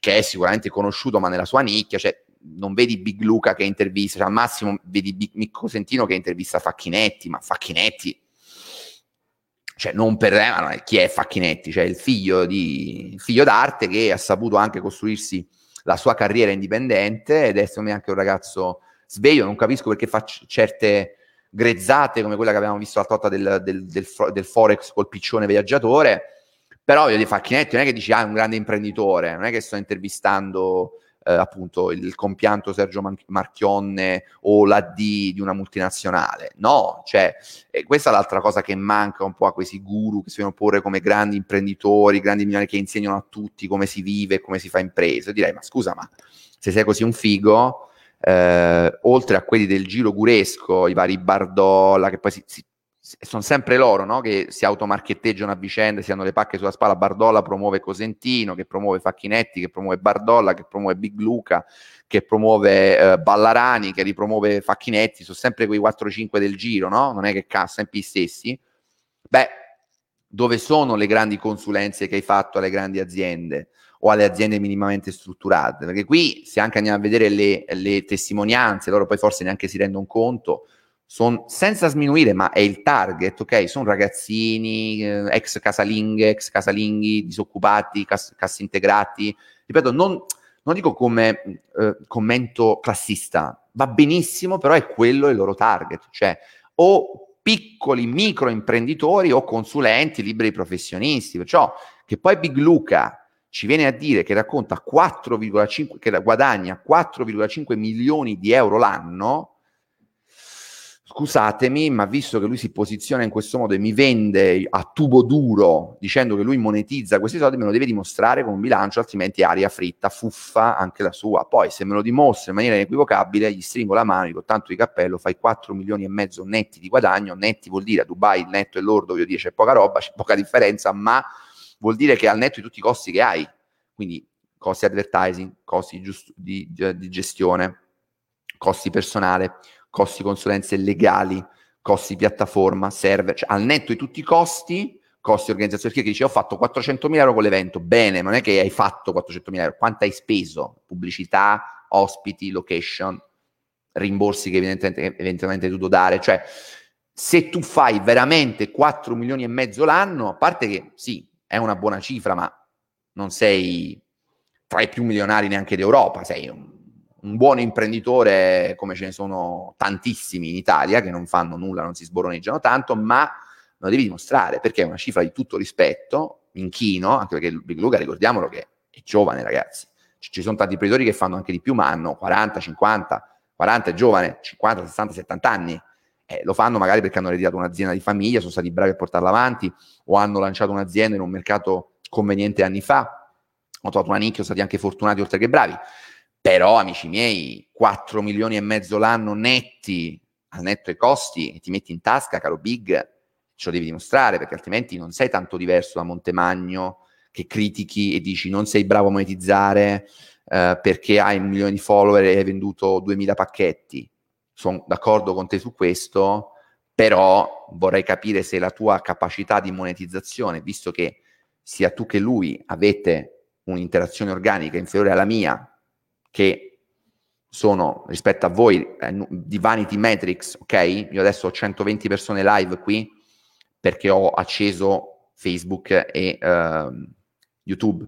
che è sicuramente conosciuto ma nella sua nicchia, cioè non vedi Big Luca che intervista, cioè al massimo vedi Big Micco Sentino che intervista Facchinetti, ma Facchinetti cioè non per eh, ma chi è Facchinetti, cioè il figlio, di, figlio d'arte che ha saputo anche costruirsi la sua carriera indipendente ed è secondo me anche un ragazzo sveglio, non capisco perché fa certe grezzate come quella che abbiamo visto l'altra volta del, del, del, del Forex col piccione viaggiatore, però voglio dire Facchinetti non è che dici ah è un grande imprenditore, non è che sto intervistando eh, appunto il compianto Sergio Marchionne o l'AD di una multinazionale. No, cioè, questa è l'altra cosa che manca un po' a questi guru che si vogliono porre come grandi imprenditori, grandi milioni che insegnano a tutti come si vive, come si fa impresa. Direi, ma scusa, ma se sei così un figo, eh, oltre a quelli del giro guresco, i vari Bardolla, che poi si, si sono sempre loro no? che si automarchetteggiano a vicenda, si hanno le pacche sulla spalla. Bardolla promuove Cosentino, che promuove Facchinetti, che promuove Bardolla, che promuove Big Luca, che promuove eh, Ballarani, che ripromuove Facchinetti. Sono sempre quei 4-5 del giro, no? Non è che cazzo, sempre gli stessi. Beh, dove sono le grandi consulenze che hai fatto alle grandi aziende o alle aziende minimamente strutturate? Perché qui, se anche andiamo a vedere le, le testimonianze, loro poi forse neanche si rendono conto son, senza sminuire, ma è il target, ok? Sono ragazzini, eh, ex casalinghe, ex casalinghi, disoccupati, cas- cassi integrati. Ripeto, non, non dico come eh, commento classista, va benissimo, però è quello il loro target, cioè o piccoli micro imprenditori o consulenti, liberi professionisti. Perciò che poi Big Luca ci viene a dire che racconta 4,5, che guadagna 4,5 milioni di euro l'anno, scusatemi, ma visto che lui si posiziona in questo modo e mi vende a tubo duro dicendo che lui monetizza questi soldi, me lo deve dimostrare con un bilancio, altrimenti è aria fritta, fuffa anche la sua. Poi se me lo dimostra in maniera inequivocabile, gli stringo la mano, dico tanto di cappello, fai 4 milioni e mezzo netti di guadagno, netti vuol dire a Dubai il netto e l'ordo, voglio dire c'è poca roba, c'è poca differenza, ma vuol dire che al netto di tutti i costi che hai, quindi costi advertising, costi di, di, di gestione, costi personale, costi consulenze legali, costi piattaforma, server, cioè al netto di tutti i costi, costi organizzazione, perché dice ho fatto 400.000 euro con l'evento, bene, non è che hai fatto 400.000 euro, quanto hai speso? Pubblicità, ospiti, location, rimborsi che evidentemente, eventualmente hai dovuto dare, cioè se tu fai veramente 4 milioni e mezzo l'anno, a parte che sì, è una buona cifra, ma non sei tra i più milionari neanche d'Europa, sei un un buon imprenditore, come ce ne sono tantissimi in Italia, che non fanno nulla, non si sboroneggiano tanto, ma lo devi dimostrare, perché è una cifra di tutto rispetto, inchino, anche perché Big Luca, ricordiamolo che è giovane, ragazzi. Ci sono tanti imprenditori che fanno anche di più, ma hanno 40, 50, 40 è giovane, 50, 60, 70 anni. Eh, lo fanno magari perché hanno ereditato un'azienda di famiglia, sono stati bravi a portarla avanti, o hanno lanciato un'azienda in un mercato conveniente anni fa, hanno trovato una nicchia, sono stati anche fortunati oltre che bravi. Però, amici miei, 4 milioni e mezzo l'anno netti al netto ai costi e ti metti in tasca, caro Big, ce lo devi dimostrare, perché altrimenti non sei tanto diverso da Montemagno che critichi e dici non sei bravo a monetizzare eh, perché hai un milione di follower e hai venduto 2000 pacchetti. Sono d'accordo con te su questo, però vorrei capire se la tua capacità di monetizzazione, visto che sia tu che lui avete un'interazione organica inferiore alla mia, che sono rispetto a voi eh, di vanity metrics, ok? Io adesso ho 120 persone live qui perché ho acceso Facebook e uh, YouTube.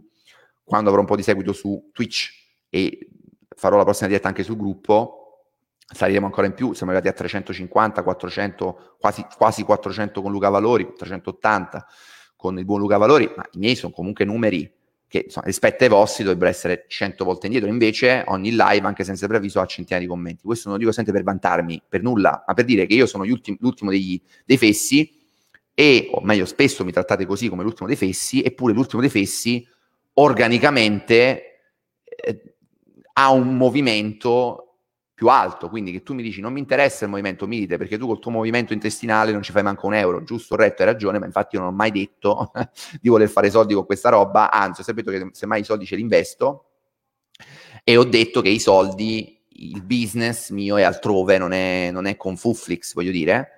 Quando avrò un po' di seguito su Twitch e farò la prossima diretta anche sul gruppo, saliremo ancora in più, siamo arrivati a 350, 400, quasi, quasi 400 con Luca Valori, 380 con il buon Luca Valori, ma i miei sono comunque numeri che insomma, rispetto ai vostri dovrebbero essere 100 volte indietro, invece ogni live, anche senza preavviso, ha centinaia di commenti. Questo non lo dico sempre per vantarmi, per nulla, ma per dire che io sono l'ultimo degli, dei fessi e, o meglio, spesso mi trattate così come l'ultimo dei fessi, eppure l'ultimo dei fessi organicamente eh, ha un movimento più alto, quindi che tu mi dici non mi interessa il movimento milite perché tu col tuo movimento intestinale non ci fai manco un euro, giusto, retto, hai ragione, ma infatti io non ho mai detto di voler fare soldi con questa roba, anzi ho sempre detto che semmai i soldi ce li investo e ho detto che i soldi, il business mio è altrove, non è, non è con Fuflix, voglio dire,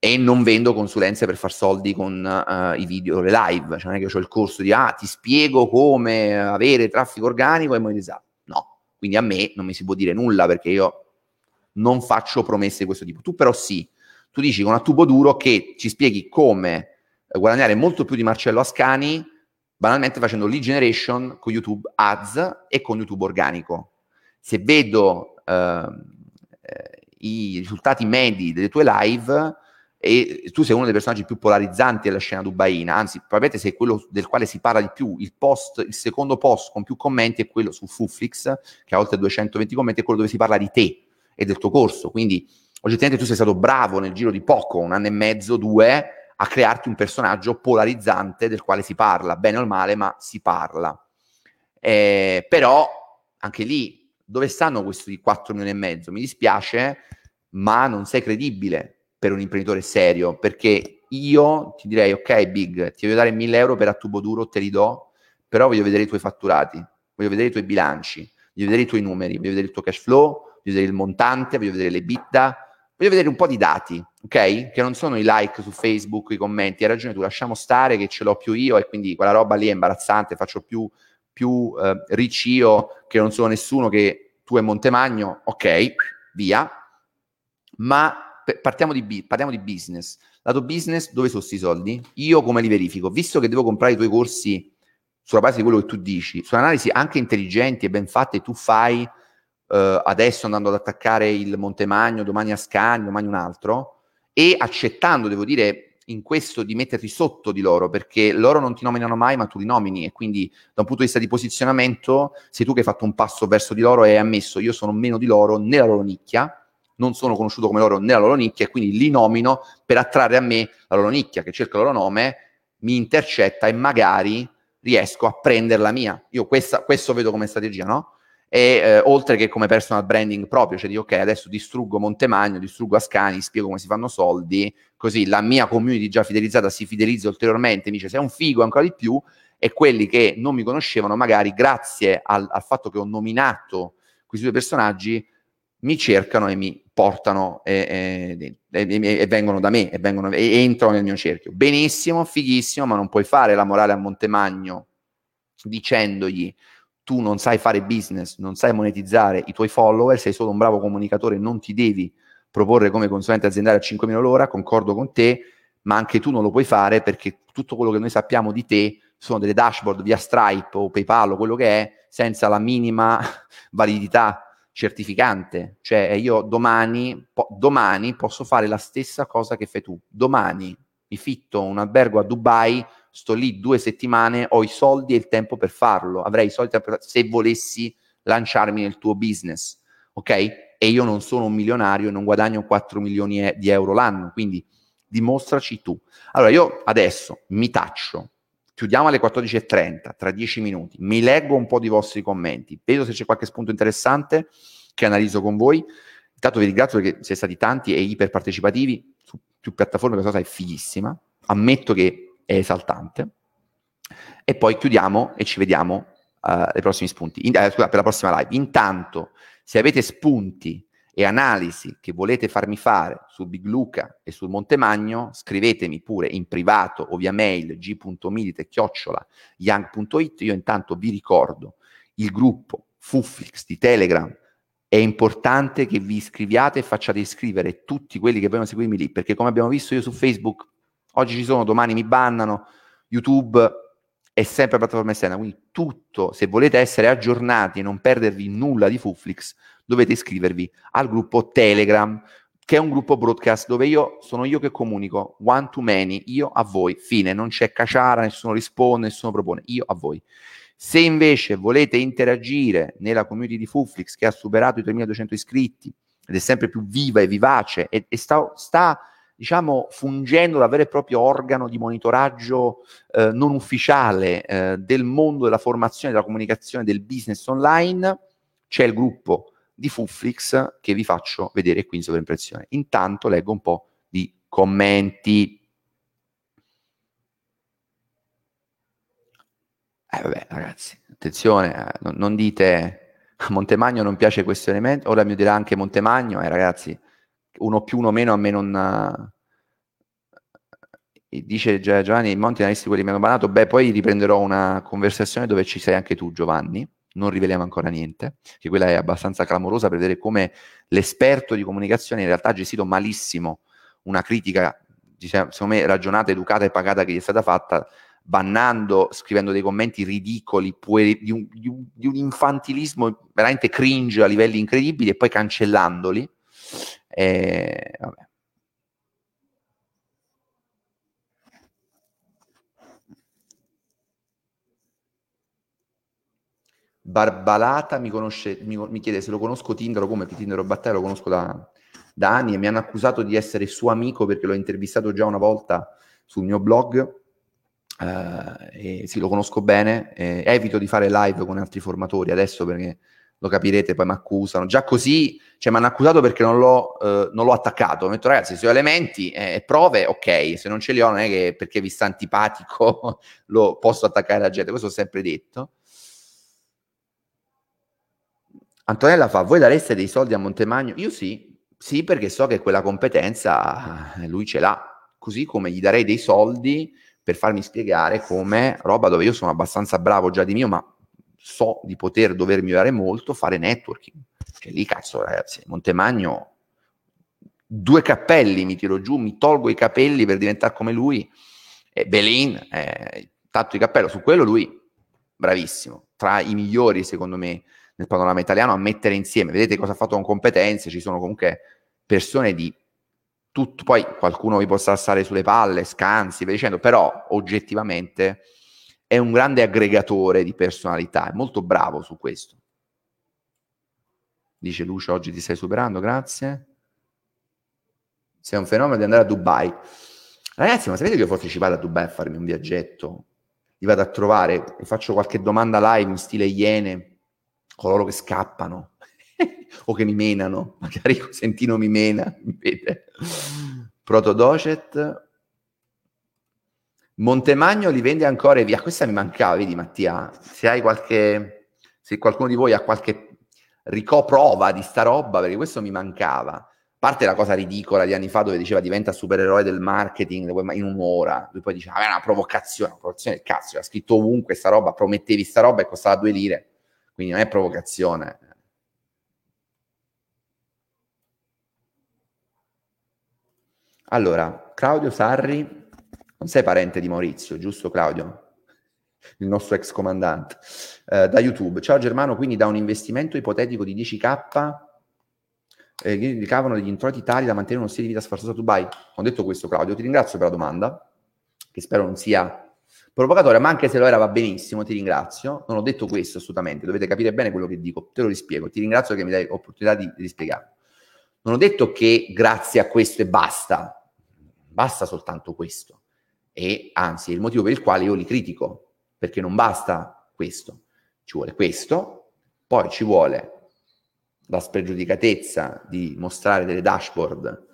e non vendo consulenze per far soldi con uh, i video, le live, cioè non è che ho il corso di ah ti spiego come avere traffico organico e monetizzato quindi a me non mi si può dire nulla perché io non faccio promesse di questo tipo. Tu però sì, tu dici con a tubo duro che ci spieghi come eh, guadagnare molto più di Marcello Ascani banalmente facendo lead generation con YouTube ads e con YouTube organico. Se vedo uh, eh, i risultati medi delle tue live, e tu sei uno dei personaggi più polarizzanti della scena dubaina, anzi probabilmente sei quello del quale si parla di più, il post, il secondo post con più commenti è quello su Fuflix, che ha oltre 220 commenti, è quello dove si parla di te e del tuo corso, quindi oggettivamente tu sei stato bravo nel giro di poco, un anno e mezzo, due, a crearti un personaggio polarizzante del quale si parla, bene o male, ma si parla. Eh, però anche lì, dove stanno questi 4 milioni e mezzo? Mi dispiace, ma non sei credibile per un imprenditore serio, perché io ti direi, ok Big, ti voglio dare 1000 euro per a tubo duro, te li do, però voglio vedere i tuoi fatturati, voglio vedere i tuoi bilanci, voglio vedere i tuoi numeri, voglio vedere il tuo cash flow, voglio vedere il montante, voglio vedere le bitta, voglio vedere un po' di dati, ok? Che non sono i like su Facebook, i commenti, hai ragione tu, lasciamo stare che ce l'ho più io e quindi quella roba lì è imbarazzante, faccio più, più eh, riccio che non sono nessuno che tu e Montemagno, ok, via, ma partiamo di, parliamo di business. Lato business, dove sono questi soldi? Io come li verifico? Visto che devo comprare i tuoi corsi sulla base di quello che tu dici, su analisi anche intelligenti e ben fatte, tu fai uh, adesso andando ad attaccare il Montemagno, domani Ascani, domani un altro, e accettando, devo dire, in questo di metterti sotto di loro, perché loro non ti nominano mai, ma tu li nomini, e quindi da un punto di vista di posizionamento, sei tu che hai fatto un passo verso di loro e hai ammesso, io sono meno di loro nella loro nicchia, non sono conosciuto come loro nella loro nicchia e quindi li nomino per attrarre a me la loro nicchia che cerca il loro nome, mi intercetta e magari riesco a prendere la mia. Io questa, questo vedo come strategia, no? E eh, oltre che come personal branding proprio, cioè di ok, adesso distruggo Montemagno, distruggo Ascani, spiego come si fanno soldi, così la mia community già fidelizzata si fidelizza ulteriormente, mi dice sei un figo ancora di più, e quelli che non mi conoscevano, magari grazie al, al fatto che ho nominato questi due personaggi, mi cercano e mi portano e, e, e, e vengono da me vengono, e, entrano nel mio cerchio. Benissimo, fighissimo, ma non puoi fare la morale a Montemagno dicendogli tu non sai fare business, non sai monetizzare i tuoi follower, sei solo un bravo comunicatore, non ti devi proporre come consulente aziendale a 5.000 l'ora, concordo con te, ma anche tu non lo puoi fare perché tutto quello che noi sappiamo di te sono delle dashboard via Stripe o PayPal o quello che è, senza la minima validità certificante, cioè io domani, po- domani posso fare la stessa cosa che fai tu. Domani mi fitto un albergo a Dubai, sto lì due settimane, ho i soldi e il tempo per farlo, avrei i soldi per, se volessi lanciarmi nel tuo business, ok? E io non sono un milionario e non guadagno 4 milioni di euro l'anno, quindi dimostraci tu. Allora io adesso mi taccio, chiudiamo alle 14.30, tra 10 minuti, mi leggo un po' di vostri commenti, vedo se c'è qualche spunto interessante che analizzo con voi. Intanto vi ringrazio perché siete stati tanti e iperpartecipativi su più piattaforme, questa cosa è fighissima. Ammetto che è esaltante. E poi chiudiamo e ci vediamo uh, ai prossimi spunti. In, eh, scusa, per la prossima live. Intanto, se avete spunti e analisi che volete farmi fare su Big Luca e sul Montemagno, scrivetemi pure in privato o via mail g.milite-young.it. Io intanto vi ricordo il gruppo Fufflix di Telegram è importante che vi iscriviate e facciate iscrivere tutti quelli che vogliono seguirmi lì, perché come abbiamo visto io su Facebook, oggi ci sono, domani mi bannano, YouTube è sempre piattaforma esterna, quindi tutto, se volete essere aggiornati e non perdervi nulla di Fuflix, dovete iscrivervi al gruppo Telegram, che è un gruppo broadcast dove io sono io che comunico, one to many, io a voi, fine, non c'è caciara, nessuno risponde, nessuno propone, io a voi. Se invece volete interagire nella community di Fuflix che ha superato i 3200 iscritti ed è sempre più viva e vivace e, e sta, sta, diciamo, fungendo da vero e proprio organo di monitoraggio eh, non ufficiale eh, del mondo della formazione, della comunicazione, del business online, c'è il gruppo di Fuflix che vi faccio vedere qui in sovraimpressione. Intanto leggo un po' di commenti. Eh vabbè, ragazzi, attenzione, eh, non, non, dite a Montemagno non piace questo elemento, ora mi dirà anche Montemagno, eh, ragazzi, uno più, uno meno a me non... Eh, dice Giovanni, monti analisti quelli mi hanno banato, beh poi riprenderò una conversazione dove ci sei anche tu Giovanni, non riveliamo ancora niente, che quella è abbastanza clamorosa per vedere come l'esperto di comunicazione in realtà ha gestito malissimo una critica, diciamo, secondo me ragionata, educata e pagata che gli è stata fatta bannando, scrivendo dei commenti ridicoli, pueri, di, un, di, un, di, un, infantilismo veramente cringe a livelli incredibili e poi cancellandoli. E, vabbè. Barbalata mi, conosce, mi, mi, chiede se lo conosco Tinder o come Tinder o Battaglia lo conosco da, da anni e mi hanno accusato di essere suo amico perché l'ho intervistato già una volta sul mio blog Uh, sì, lo conosco bene, eh, evito di fare live con altri formatori adesso perché lo capirete, poi mi accusano. Già così, cioè mi hanno accusato perché non l'ho, uh, non l'ho attaccato. Ho detto ragazzi, se ho elementi e eh, prove, ok, se non ce li ho non è che perché vi sta antipatico lo posso attaccare la gente, questo ho sempre detto. Antonella fa, voi dareste dei soldi a Montemagno? Io sì, sì perché so che quella competenza eh, lui ce l'ha, così come gli darei dei soldi per farmi spiegare come roba dove io sono abbastanza bravo già di mio, ma so di poter dover migliorare molto, fare networking. Cioè lì, cazzo, ragazzi, Montemagno, due cappelli mi tiro giù, mi tolgo i capelli per diventare come lui. E Belin, eh, tanto di cappello, su quello lui, bravissimo, tra i migliori secondo me nel panorama italiano a mettere insieme. Vedete cosa ha fatto con competenze, ci sono comunque persone di tutto, poi qualcuno vi possa stare sulle palle, scansi, via dicendo, però oggettivamente è un grande aggregatore di personalità, è molto bravo su questo. Dice Lucia, oggi ti stai superando, grazie. Sei un fenomeno di andare a Dubai. Ragazzi, ma sapete che io forse ci vado a Dubai a farmi un viaggetto? Li vado a trovare e faccio qualche domanda live in stile iene, coloro che scappano o che mi menano, magari Cosentino mi mena, vede. Protodocet. Montemagno li vende ancora e via. Questa mi mancava, vedi Mattia, se hai qualche, se qualcuno di voi ha qualche ricoprova di sta roba, perché questo mi mancava. A parte la cosa ridicola di anni fa dove diceva diventa supereroe del marketing in un'ora, lui poi diceva, ah, è una provocazione, una provocazione del cazzo, ha scritto ovunque sta roba, promettevi sta roba e costava due lire, quindi non è provocazione, Allora, Claudio Sarri, non sei parente di Maurizio, giusto Claudio? Il nostro ex comandante. Eh, da YouTube. Ciao Germano, quindi da un investimento ipotetico di 10k eh, ricavano degli introiti tali da mantenere uno stile di vita sfarzoso a Dubai? Ho detto questo Claudio, ti ringrazio per la domanda, che spero non sia provocatoria, ma anche se lo era va benissimo, ti ringrazio. Non ho detto questo assolutamente, dovete capire bene quello che dico, te lo rispiego. Ti ringrazio che mi dai l'opportunità di, di spiegare. Non ho detto che grazie a questo e basta, basta soltanto questo. E anzi, è il motivo per il quale io li critico, perché non basta questo, ci vuole questo, poi ci vuole la spregiudicatezza di mostrare delle dashboard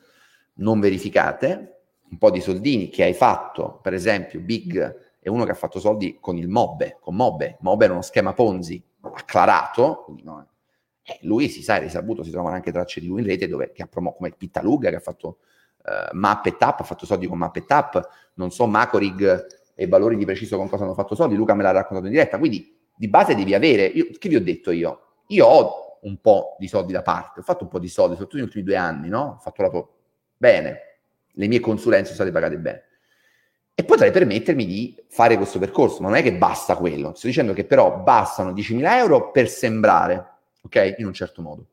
non verificate, un po' di soldini che hai fatto, per esempio Big è uno che ha fatto soldi con il Mobbe, con Mobbe, Mobbe era uno schema Ponzi acclarato, no, eh, lui si sa, è risaputo, si trovano anche tracce di lui in rete dove, che ha promosso, come Pittaluga che ha fatto uh, Map e Tap, ha fatto soldi con Map e Tap, non so Macorig e valori di preciso con cosa hanno fatto soldi, Luca me l'ha raccontato in diretta, quindi di base devi avere, io, che vi ho detto io? Io ho un po' di soldi da parte, ho fatto un po' di soldi, soprattutto negli ultimi due anni, no? Ho fatturato bene, le mie consulenze sono state pagate bene. E potrei permettermi di fare questo percorso, ma non è che basta quello. Sto dicendo che però bastano 10.000 euro per sembrare, ok? In un certo modo.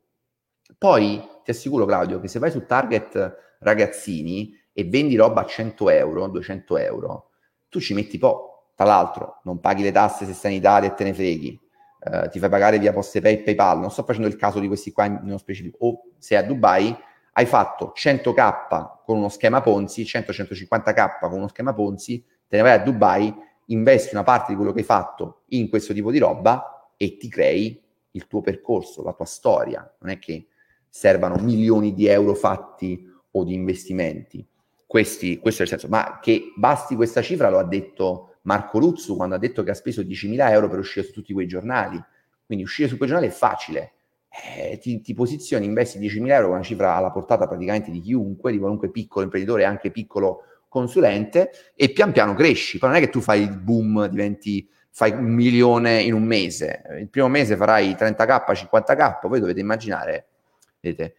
Poi ti assicuro, Claudio, che se vai su Target ragazzini e vendi roba a 100 euro, 200 euro, tu ci metti poco. Tra l'altro, non paghi le tasse se stai in Italia e te ne freghi. Uh, ti fai pagare via PostePay e PayPal. Non sto facendo il caso di questi qua nello specifico. O se a Dubai hai fatto 100k con uno schema Ponzi, 100-150k con uno schema Ponzi, te ne vai a Dubai, investi una parte di quello che hai fatto in questo tipo di roba e ti crei il tuo percorso, la tua storia. Non è che servano milioni di euro fatti o di investimenti. Questi, questo è il senso. Ma che basti questa cifra lo ha detto Marco Ruzzu quando ha detto che ha speso 10.000 euro per uscire su tutti quei giornali. Quindi uscire su quei giornali è facile eh, ti, ti, posizioni, investi 10.000 euro, una cifra alla portata praticamente di chiunque, di qualunque piccolo imprenditore, anche piccolo consulente, e pian piano cresci. Poi non è che tu fai il boom, diventi, fai un milione in un mese. Il primo mese farai 30k, 50k, voi dovete immaginare, vedete,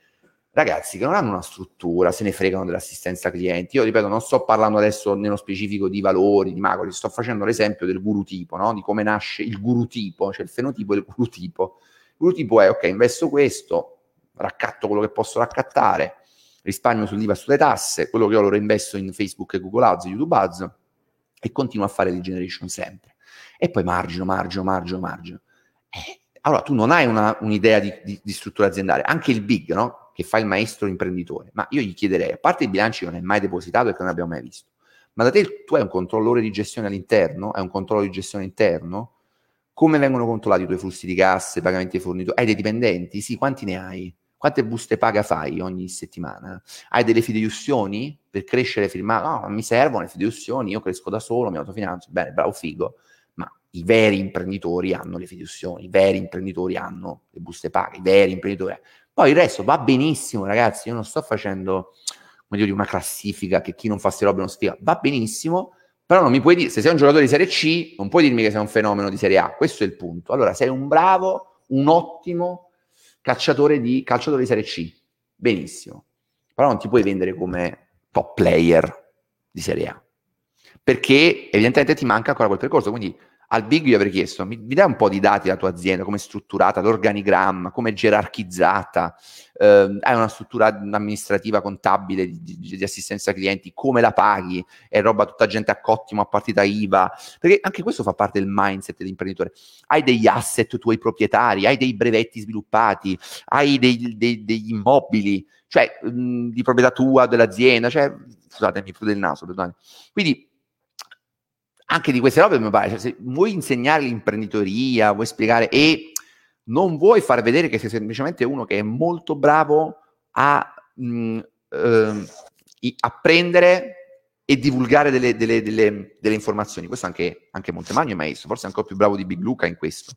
ragazzi che non hanno una struttura, se ne fregano dell'assistenza clienti. Io ripeto, non sto parlando adesso nello specifico di valori, di macro, sto facendo l'esempio del guru tipo, no? di come nasce il guru tipo, cioè il fenotipo e il guru tipo. Quello tipo è, ok, investo questo, raccatto quello che posso raccattare, risparmio sull'IVA sulle tasse, quello che ho lo reinvesto in Facebook e Google Ads, YouTube Ads e continuo a fare lead generation sempre. E poi margino, margino, margino, margino. Eh, allora tu non hai una, un'idea di, di, di, struttura aziendale, anche il big, no? Che fa il maestro imprenditore. Ma io gli chiederei, a parte i bilanci non è mai depositato e che non abbiamo mai visto, ma da te tu hai un controllore di gestione all'interno? Hai un controllo di gestione interno? Come vengono controllati i tuoi flussi di casse, i pagamenti ai fornitori? Hai dei dipendenti? Sì, quanti ne hai? Quante buste paga fai ogni settimana? Hai delle fideiussioni per crescere firmato? No, mi servono le fideiussioni, io cresco da solo, mi autofinanzio. Bene, bravo, figo. Ma i veri imprenditori hanno le fideiussioni, i veri imprenditori hanno le buste paga, i veri imprenditori. Poi il resto va benissimo, ragazzi. Io non sto facendo, come dire, una classifica che chi non fa queste robe non stia. Va benissimo però non mi puoi dire, se sei un giocatore di Serie C, non puoi dirmi che sei un fenomeno di Serie A. Questo è il punto. Allora, sei un bravo, un ottimo calciatore di, calciatore di Serie C. Benissimo. Però non ti puoi vendere come top player di Serie A. Perché evidentemente ti manca ancora quel percorso. Quindi al Big io avrei chiesto, mi, mi dai un po' di dati della tua azienda, come è strutturata, l'organigramma, come è gerarchizzata, eh, hai una struttura amministrativa, contabile, di, di, di, assistenza clienti, come la paghi, è roba tutta gente a cottimo, a partita IVA, perché anche questo fa parte del mindset dell'imprenditore. Hai degli asset tuoi proprietari, hai dei brevetti sviluppati, hai dei, dei, degli immobili, cioè mh, di proprietà tua, dell'azienda, cioè, scusate, mi prude il naso, perdone. Quindi anche di queste robe mi pare, cioè, se vuoi insegnare l'imprenditoria, vuoi spiegare e non vuoi far vedere che sei semplicemente uno che è molto bravo a mh, eh, apprendere e divulgare delle, delle, delle, delle informazioni. Questo anche, anche Montemagno è maestro, forse ancora più bravo di Big Luca in questo.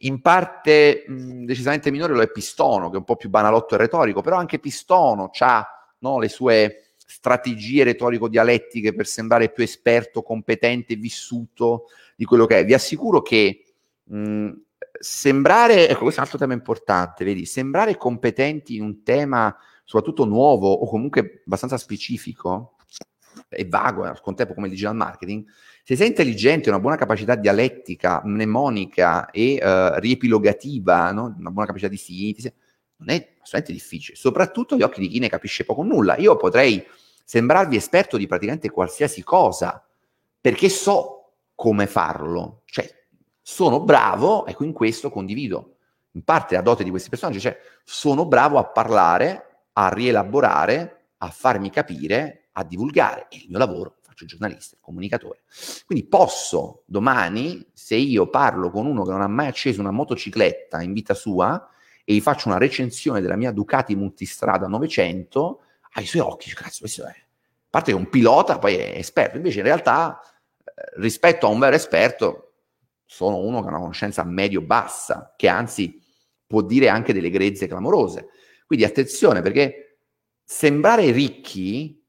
In parte mh, decisamente minore lo è Pistono, che è un po' più banalotto e retorico, però anche Pistono ha no, le sue strategie retorico-dialettiche per sembrare più esperto, competente, vissuto di quello che è. Vi assicuro che mh, sembrare, ecco questo è un altro tema importante, vedi, sembrare competenti in un tema soprattutto nuovo o comunque abbastanza specifico e vago al contempo come il digital marketing, se sei intelligente, una buona capacità dialettica, mnemonica e uh, riepilogativa, no? una buona capacità di sintesi, non è assolutamente difficile, soprattutto agli occhi di chi ne capisce poco o nulla. Io potrei sembrarvi esperto di praticamente qualsiasi cosa, perché so come farlo, cioè sono bravo, ecco in questo condivido in parte la dote di questi personaggi, cioè sono bravo a parlare, a rielaborare, a farmi capire, a divulgare, è il mio lavoro, faccio giornalista, comunicatore. Quindi posso domani, se io parlo con uno che non ha mai acceso una motocicletta in vita sua, e gli faccio una recensione della mia Ducati Multistrada 900, ai suoi occhi, cazzo, questo è... A parte che è un pilota, poi è esperto, invece in realtà eh, rispetto a un vero esperto sono uno che ha una conoscenza medio-bassa, che anzi può dire anche delle grezze clamorose. Quindi attenzione perché sembrare ricchi,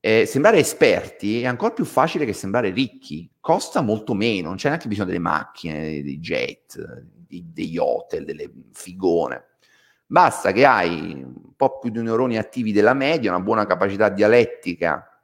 eh, sembrare esperti è ancora più facile che sembrare ricchi, costa molto meno, non c'è neanche bisogno delle macchine, dei jet, degli hotel, delle figone. Basta che hai un po' più di neuroni attivi della media, una buona capacità dialettica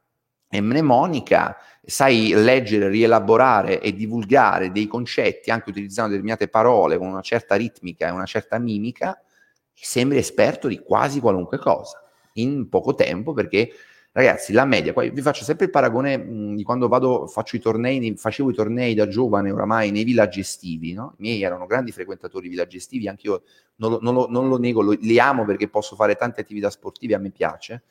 e mnemonica, sai leggere, rielaborare e divulgare dei concetti anche utilizzando determinate parole con una certa ritmica e una certa mimica, e sembri esperto di quasi qualunque cosa in poco tempo perché Ragazzi, la media, poi vi faccio sempre il paragone mh, di quando vado, faccio i tornei, facevo i tornei da giovane oramai nei villaggi estivi, no? I miei erano grandi frequentatori di villaggi estivi, anche io non lo, non lo, non lo nego, lo, li amo perché posso fare tante attività sportive, a me piace.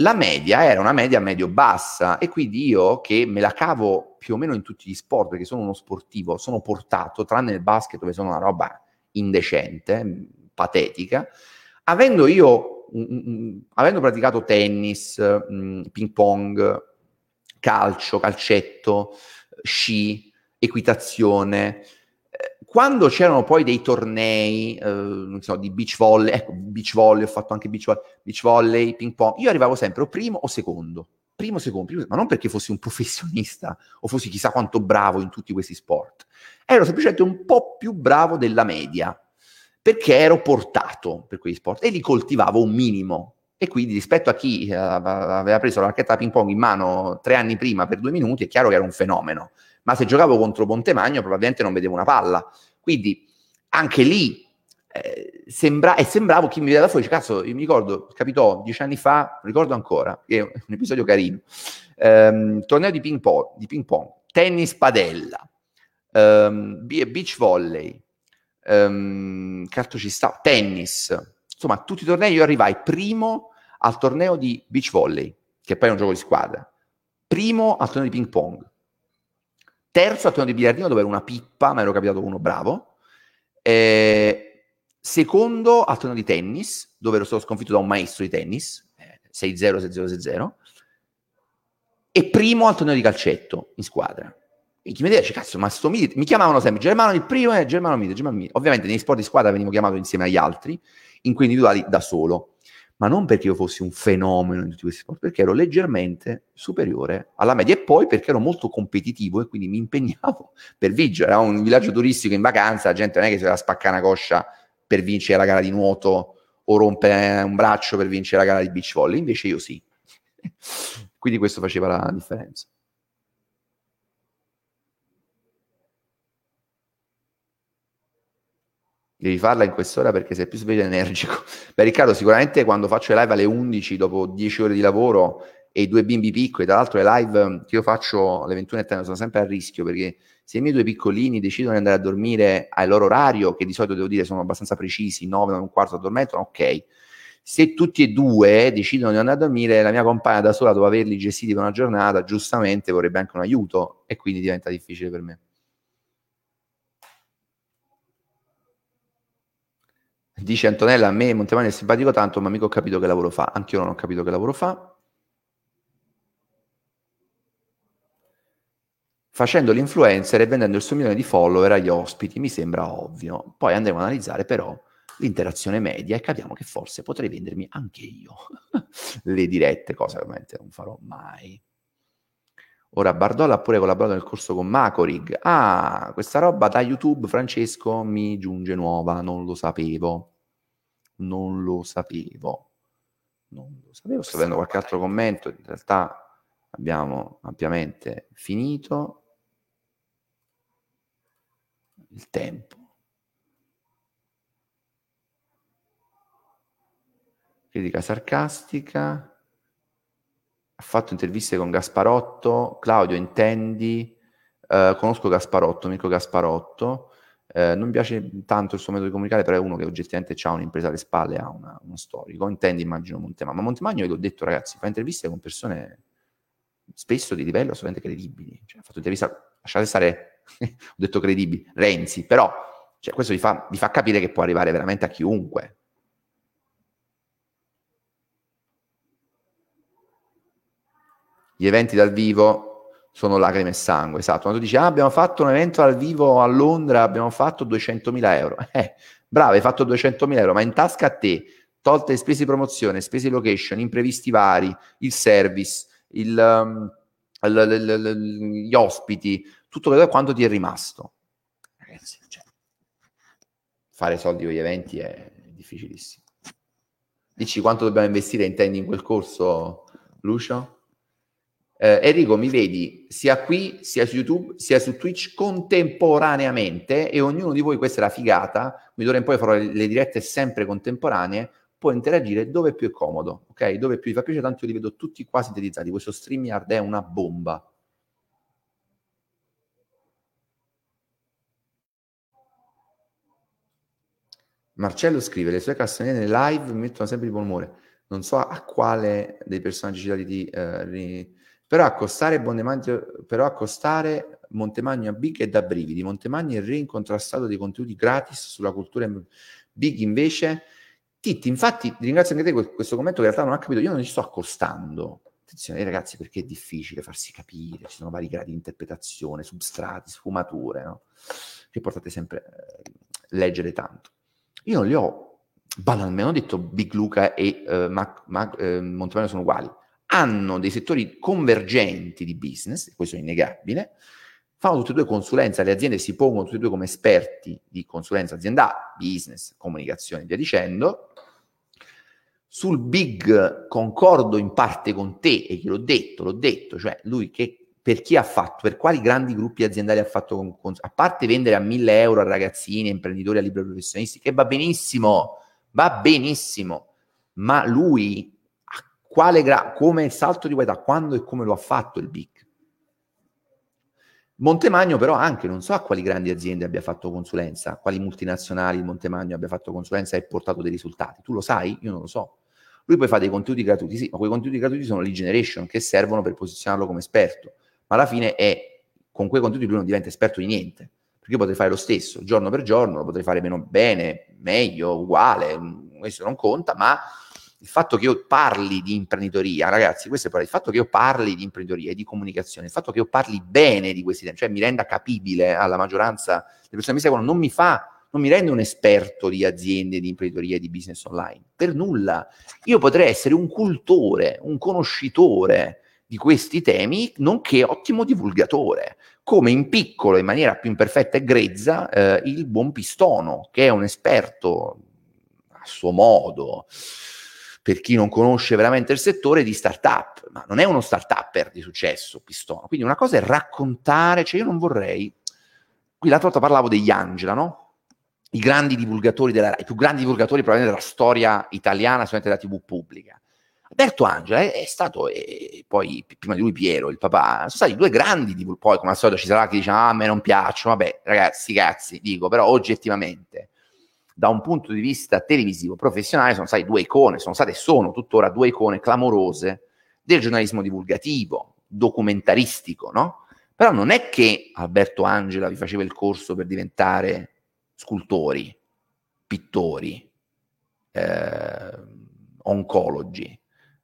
La media era una media medio-bassa e quindi io che me la cavo più o meno in tutti gli sport perché sono uno sportivo, sono portato, tranne il basket dove sono una roba indecente, patetica, avendo io avendo praticato tennis, mh, ping pong, calcio, calcetto, sci, equitazione, eh, quando c'erano poi dei tornei, eh, so, di beach volley, ecco, beach volley, ho fatto anche beach volley, beach volley, ping pong, io arrivavo sempre o primo o secondo, primo o secondo, primo, ma non perché fossi un professionista o fossi chissà quanto bravo in tutti questi sport, ero semplicemente un po' più bravo della media, perché ero portato per quegli sport e li coltivavo un minimo. E quindi rispetto a chi eh, aveva preso la racchetta ping pong in mano tre anni prima per due minuti, è chiaro che era un fenomeno. Ma se giocavo contro Pontemagno probabilmente non vedevo una palla. Quindi anche lì eh, sembra, e sembravo chi mi vede da fuori, dice, cazzo, io mi ricordo, capitò dieci anni fa, ricordo ancora, è un episodio carino, ehm, torneo di ping pong, di ping pong tennis padella, ehm, beach volley, ehm, calcio ci sta, tennis, insomma, tutti i tornei io arrivai primo al torneo di beach volley, che poi è un gioco di squadra, primo al torneo di ping pong, terzo al torneo di biliardino dove ero una pippa, ma ero capitato uno bravo, eh, secondo al torneo di tennis, dove ero stato sconfitto da un maestro di tennis, eh, 6-0, 6-0, 6-0, e primo al torneo di calcetto in squadra. E chi mi dice, cazzo, ma sto Midi, mi chiamavano sempre Germano il primo e Germano Midi, Germano Midi. Ovviamente negli sport di squadra venivo chiamato insieme agli altri, in cui individuali da solo. Ma non perché io fossi un fenomeno in tutti questi sport, perché ero leggermente superiore alla media e poi perché ero molto competitivo e quindi mi impegnavo per vincere. Era un villaggio turistico in vacanza, la gente non è che si doveva spaccare una coscia per vincere la gara di nuoto o rompere un braccio per vincere la gara di beach volley, invece io sì. quindi questo faceva la differenza. Devi farla in quest'ora perché sei più sveglio e energico. Beh, Riccardo, sicuramente quando faccio le live alle 11 dopo 10 ore di lavoro e i due bimbi piccoli, tra l'altro le live che io faccio alle 21.30 sono sempre a rischio perché se i miei due piccolini decidono di andare a dormire al loro orario, che di solito devo dire sono abbastanza precisi, 9, 9 un quarto addormentano, ok. Se tutti e due decidono di andare a dormire, la mia compagna da sola, dopo averli gestiti per una giornata, giustamente vorrebbe anche un aiuto e quindi diventa difficile per me. Dice Antonella, a me Montemagno è simpatico tanto, ma mica ho capito che lavoro fa. Anch'io non ho capito che lavoro fa. Facendo l'influencer e vendendo il suo milione di follower agli ospiti, mi sembra ovvio. Poi andremo ad analizzare però l'interazione media e capiamo che forse potrei vendermi anche io le dirette, cosa che ovviamente non farò mai. Ora Bardolla ha pure collaborato nel corso con Macorig. Ah, questa roba da YouTube, Francesco, mi giunge nuova, non lo sapevo. Non lo sapevo. Non lo sapevo, sto avendo qualche altro commento, in realtà abbiamo ampiamente finito il tempo. Critica sarcastica ha fatto interviste con Gasparotto, Claudio intendi, eh, conosco Gasparotto, Mirko Gasparotto, eh, non mi piace tanto il suo metodo di comunicare, però è uno che oggettivamente ha un'impresa alle spalle, ha una, uno storico, intendi immagino Montemagno, ma Montemagno io l'ho detto ragazzi, fa interviste con persone spesso di livello assolutamente credibili, cioè, ha fatto intervista, lasciate stare, ho detto credibili, Renzi, però Cioè, questo vi fa, vi fa capire che può arrivare veramente a chiunque. Gli eventi dal vivo sono lacrime e sangue, esatto. Quando tu dici, ah, abbiamo fatto un evento dal vivo a Londra, abbiamo fatto 200.000 euro. Eh, bravo, hai fatto 200.000 euro, ma in tasca a te, tolte le spese di promozione, spese di location, imprevisti vari, il service, il, um, l, l, l, gli ospiti, tutto quello quanto ti è rimasto. Ragazzi, cioè, fare soldi con gli eventi è difficilissimo. Dici quanto dobbiamo investire, intendi, in quel corso, Lucio? Eh, Enrico, mi vedi sia qui, sia su YouTube, sia su Twitch contemporaneamente e ognuno di voi, questa è la figata, mi d'ora in poi farò le, le dirette sempre contemporanee, può interagire dove più è comodo, ok? Dove più vi fa piacere, tanto io li vedo tutti qua sintetizzati. Questo StreamYard è una bomba. Marcello scrive, le sue castagnette live mi mettono sempre di buon umore. Non so a quale dei personaggi citati di... Eh. Però accostare, Bondemanio, però accostare Montemagno a Big è da brividi. Montemagno è rincontrastato dei contenuti gratis sulla cultura Big invece... Titti, infatti, ringrazio anche te questo commento che in realtà non ha capito, io non ci sto accostando. Attenzione ragazzi perché è difficile farsi capire, ci sono vari gradi di interpretazione, substrati, sfumature, no? Che portate sempre eh, leggere tanto. Io non li ho banalmente, ho detto Big Luca e eh, Mac, Mac, eh, Montemagno sono uguali hanno dei settori convergenti di business, questo è innegabile, fanno tutte e due consulenza, le aziende si pongono tutte e due come esperti di consulenza aziendale, business, comunicazione e via dicendo. Sul big concordo in parte con te e gliel'ho detto, l'ho detto, cioè lui che per chi ha fatto, per quali grandi gruppi aziendali ha fatto, con, con, a parte vendere a 1000 euro a ragazzini, imprenditori, a liberi professionisti, che va benissimo, va benissimo, ma lui quale gra- come salto di qualità, quando e come lo ha fatto il BIC. Montemagno però anche, non so a quali grandi aziende abbia fatto consulenza, quali multinazionali Montemagno abbia fatto consulenza e portato dei risultati. Tu lo sai? Io non lo so. Lui poi fa dei contenuti gratuiti, sì, ma quei contenuti gratuiti sono lead generation che servono per posizionarlo come esperto. Ma alla fine è, con quei contenuti lui non diventa esperto di niente. Perché io potrei fare lo stesso, giorno per giorno, lo potrei fare meno bene, meglio, uguale, questo non conta, ma il fatto che io parli di imprenditoria, ragazzi, questo è il fatto che io parli di imprenditoria e di comunicazione, il fatto che io parli bene di questi temi, cioè mi renda capibile alla maggioranza delle persone che mi seguono, non mi fa non mi rende un esperto di aziende, di imprenditoria e di business online. Per nulla. Io potrei essere un cultore, un conoscitore di questi temi, nonché ottimo divulgatore, come in piccolo, in maniera più imperfetta e grezza, eh, il buon Pistono, che è un esperto a suo modo per chi non conosce veramente il settore, di startup, ma non è uno startupper di successo, Pistono. Quindi una cosa è raccontare, cioè io non vorrei... Qui l'altra volta parlavo degli Angela, no? I grandi divulgatori della i più grandi divulgatori probabilmente della storia italiana, solamente della TV pubblica. Alberto Angela è, è stato, e poi prima di lui Piero, il papà, sono stati due grandi divulgatori, poi come al solito ci sarà chi dice ah, a me non piacciono, vabbè ragazzi, cazzi, dico, però oggettivamente da un punto di vista televisivo professionale sono state due icone, sono state e sono tuttora due icone clamorose del giornalismo divulgativo, documentaristico, no? Però non è che Alberto Angela vi faceva il corso per diventare scultori, pittori, eh, oncologi,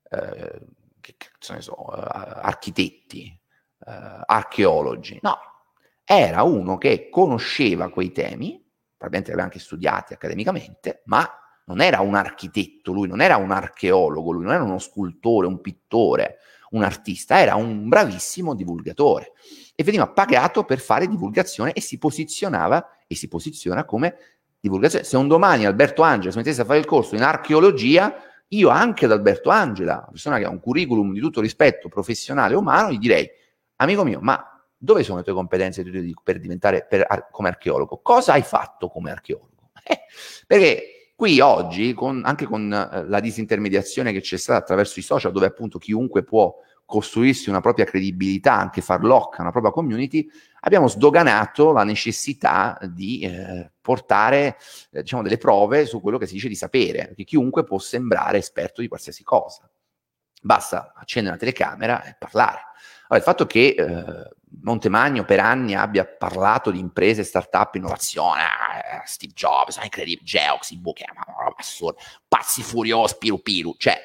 eh, che ne so, eh, architetti, eh, archeologi. No, era uno che conosceva quei temi, probabilmente li aveva anche studiati accademicamente, ma non era un architetto lui, non era un archeologo lui, non era uno scultore, un pittore, un artista, era un bravissimo divulgatore e veniva pagato per fare divulgazione e si posizionava e si posiziona come divulgazione. Se un domani Alberto Angela si mettesse a fare il corso in archeologia, io anche ad Alberto Angela, una persona che ha un curriculum di tutto rispetto professionale e umano, gli direi, amico mio, ma dove sono le tue competenze per diventare per, come archeologo? Cosa hai fatto come archeologo? Eh, perché qui oggi, con, anche con eh, la disintermediazione che c'è stata attraverso i social, dove appunto chiunque può costruirsi una propria credibilità, anche far locca una propria community, abbiamo sdoganato la necessità di eh, portare eh, diciamo, delle prove su quello che si dice di sapere, perché chiunque può sembrare esperto di qualsiasi cosa. Basta accendere una telecamera e parlare. Allora, il fatto che eh, Montemagno per anni abbia parlato di imprese, start-up, innovazione, eh, Steve Jobs, incredibile, Geox, i buchi, ma roba assurda, pazzi furiosi, piru piru, cioè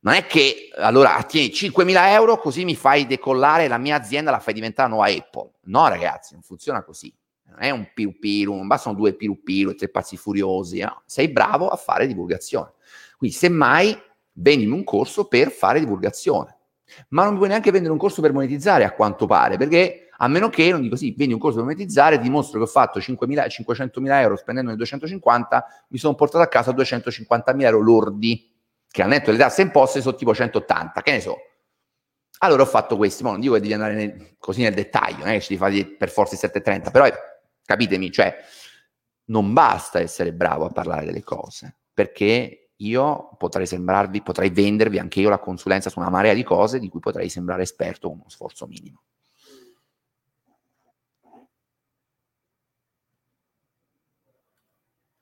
non è che allora tieni 5.000 euro così mi fai decollare la mia azienda, la fai diventare nuova Apple. No ragazzi, non funziona così. Non è un piru piru, non bastano due piru piru e tre pazzi furiosi, no? sei bravo a fare divulgazione. Quindi semmai vendimi un corso per fare divulgazione ma non puoi neanche vendere un corso per monetizzare a quanto pare, perché a meno che non dico sì, vendi un corso per monetizzare, dimostro che ho fatto 5.000, 500.000 euro spendendone 250, mi sono portato a casa 250.000 euro lordi, che al netto delle tasse imposte sono tipo 180, che ne so. Allora ho fatto questi, ma non dico che devi andare nel, così nel dettaglio, non che ci fare per forza i 730, però capitemi, cioè non basta essere bravo a parlare delle cose, perché io potrei sembrarvi, potrei vendervi anche io la consulenza su una marea di cose di cui potrei sembrare esperto con uno sforzo minimo.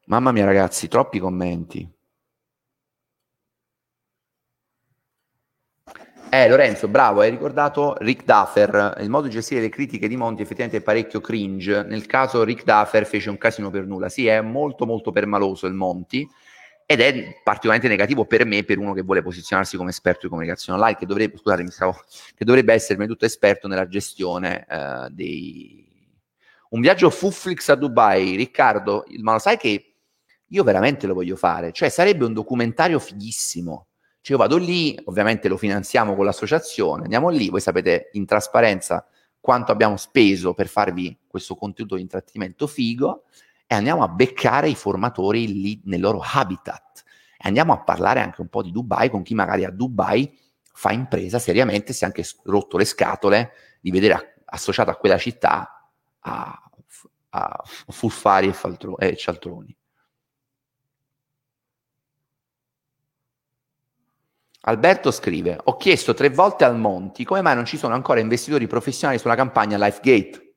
Mamma mia ragazzi, troppi commenti. Eh, Lorenzo, bravo, hai ricordato Rick Duffer. Il modo di gestire le critiche di Monti effettivamente è parecchio cringe. Nel caso Rick Duffer fece un casino per nulla. Sì, è molto molto permaloso il Monti ed è particolarmente negativo per me, per uno che vuole posizionarsi come esperto di comunicazione online, che dovrebbe, scusate, stavo, che dovrebbe essere tutto esperto nella gestione eh, dei... Un viaggio Fuflix a Dubai, Riccardo, ma lo sai che io veramente lo voglio fare, cioè sarebbe un documentario fighissimo. Cioè io vado lì, ovviamente lo finanziamo con l'associazione, andiamo lì, voi sapete in trasparenza quanto abbiamo speso per farvi questo contenuto di intrattenimento figo e andiamo a beccare i formatori lì nel loro habitat e andiamo a parlare anche un po' di Dubai con chi magari a Dubai fa impresa seriamente, si è anche rotto le scatole di vedere associato a quella città a, a fuffari e, faltro, e cialtroni. Alberto scrive: Ho chiesto tre volte al Monti come mai non ci sono ancora investitori professionali sulla campagna LifeGate.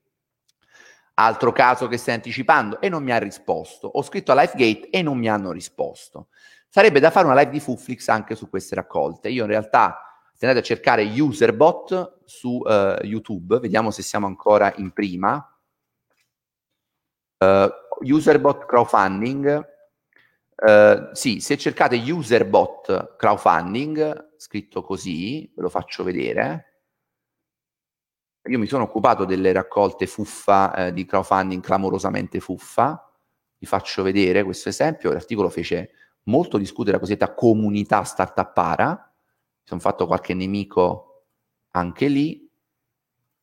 Altro caso che stai anticipando e non mi ha risposto. Ho scritto a LifeGate e non mi hanno risposto. Sarebbe da fare una live di Fuflix anche su queste raccolte. Io in realtà, se andate a cercare Userbot su uh, YouTube, vediamo se siamo ancora in prima. Uh, Userbot crowdfunding. Uh, sì, se cercate Userbot crowdfunding, scritto così, ve lo faccio vedere io mi sono occupato delle raccolte fuffa eh, di crowdfunding clamorosamente fuffa. Vi faccio vedere questo esempio. L'articolo fece molto discutere la cosiddetta comunità startuppara. Mi sono fatto qualche nemico anche lì.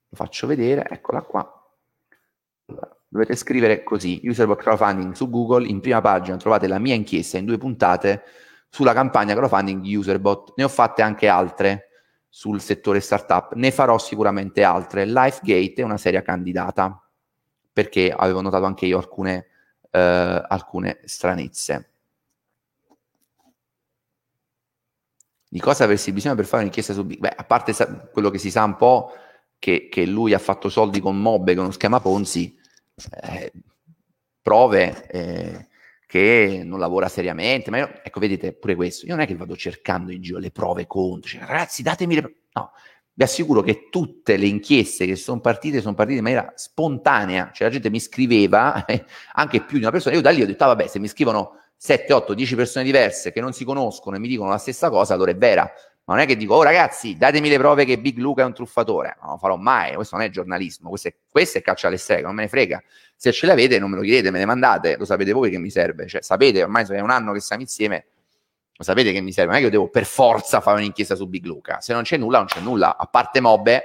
Lo faccio vedere, eccola qua. Allora, dovete scrivere così, Userable Crowdfunding su Google, in prima pagina trovate la mia inchiesta in due puntate sulla campagna crowdfunding di Userbot. Ne ho fatte anche altre sul settore startup. Ne farò sicuramente altre. LifeGate è una seria candidata perché avevo notato anche io alcune, eh, alcune stranezze. Di cosa avresti bisogno per fare un'inchiesta su Big? Beh, a parte sa- quello che si sa un po' che, che, lui ha fatto soldi con Mobbe, con uno schema Ponzi, eh, prove, eh, che non lavora seriamente, ma io, ecco, vedete pure questo, io non è che vado cercando in giro le prove contro, cioè, ragazzi datemi le prove, no, vi assicuro che tutte le inchieste che sono partite sono partite in maniera spontanea, cioè la gente mi scriveva, eh, anche più di una persona, io da lì ho detto, ah, vabbè, se mi scrivono 7, 8, 10 persone diverse che non si conoscono e mi dicono la stessa cosa, allora è vera, ma non è che dico, oh ragazzi, datemi le prove che Big Luca è un truffatore. Non lo farò mai, questo non è giornalismo, questo è, questo è caccia alle streghe, non me ne frega. Se ce l'avete non me lo chiedete, me ne mandate, lo sapete voi che mi serve. Cioè, sapete, ormai è un anno che siamo insieme, lo sapete che mi serve. Non è che io devo per forza fare un'inchiesta su Big Luca. Se non c'è nulla, non c'è nulla. A parte Mobbe,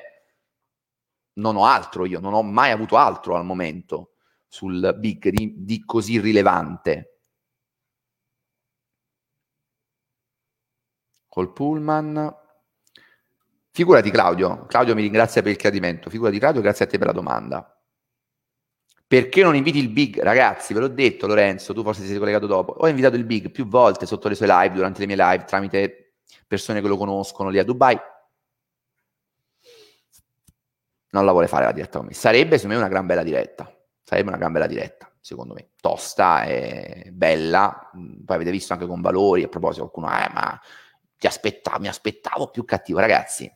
non ho altro io, non ho mai avuto altro al momento sul Big di, di così rilevante. col pullman. Figurati Claudio, Claudio mi ringrazia per il chiarimento, figurati Claudio, grazie a te per la domanda. Perché non inviti il Big? Ragazzi, ve l'ho detto Lorenzo, tu forse ti sei collegato dopo. Ho invitato il Big più volte sotto le sue live, durante le mie live, tramite persone che lo conoscono lì a Dubai. Non la vuole fare la diretta con me. Sarebbe secondo me una gran bella diretta. Sarebbe una gran bella diretta, secondo me. Tosta e bella. Poi avete visto anche con valori. A proposito, qualcuno, eh, ma ti aspettavo, mi aspettavo più cattivo. Ragazzi,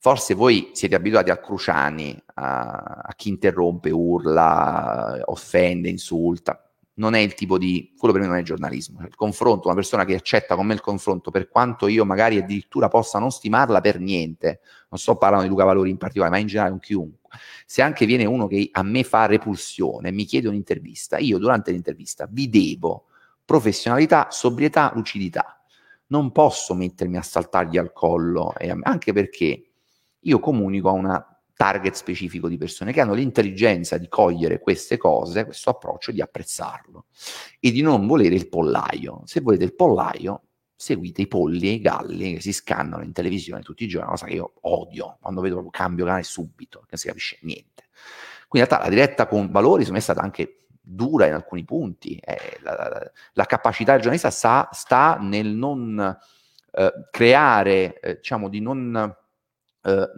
Forse voi siete abituati al Cruciani, a, a chi interrompe, urla, offende, insulta. Non è il tipo di... quello per me non è giornalismo. Il confronto, una persona che accetta con me il confronto, per quanto io magari addirittura possa non stimarla per niente, non sto parlando di Luca Valori in particolare, ma in generale con chiunque. Se anche viene uno che a me fa repulsione, mi chiede un'intervista, io durante l'intervista vi devo professionalità, sobrietà, lucidità. Non posso mettermi a saltargli al collo, anche perché io comunico a una target specifico di persone che hanno l'intelligenza di cogliere queste cose, questo approccio, di apprezzarlo e di non volere il pollaio. Se volete il pollaio, seguite i polli e i galli che si scannano in televisione tutti i giorni, cosa che io odio, quando vedo proprio cambio canale subito, non si capisce niente. Quindi in realtà la diretta con valori è stata anche dura in alcuni punti. Eh, la, la, la, capacità del giornalista sta, sta nel non eh, creare, eh, diciamo, di non eh,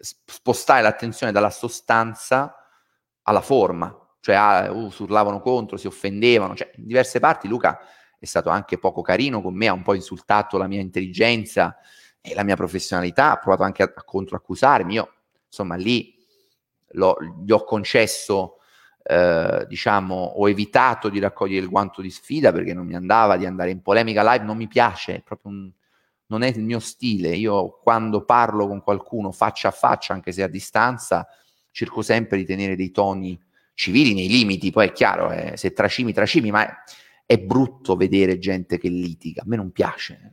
spostare l'attenzione dalla sostanza alla forma, cioè ah, uh, urlavano contro, si offendevano, cioè in diverse parti Luca è stato anche poco carino con me, ha un po' insultato la mia intelligenza e la mia professionalità, ha provato anche a, a controaccusarmi, io insomma lì gli ho concesso, eh, diciamo, ho evitato di raccogliere il guanto di sfida perché non mi andava di andare in polemica live, non mi piace, è proprio un, non è il mio stile. Io quando parlo con qualcuno faccia a faccia, anche se a distanza, cerco sempre di tenere dei toni civili nei limiti. Poi è chiaro, eh, se tracimi, tracimi, ma è, è, brutto vedere gente che litiga. A me non piace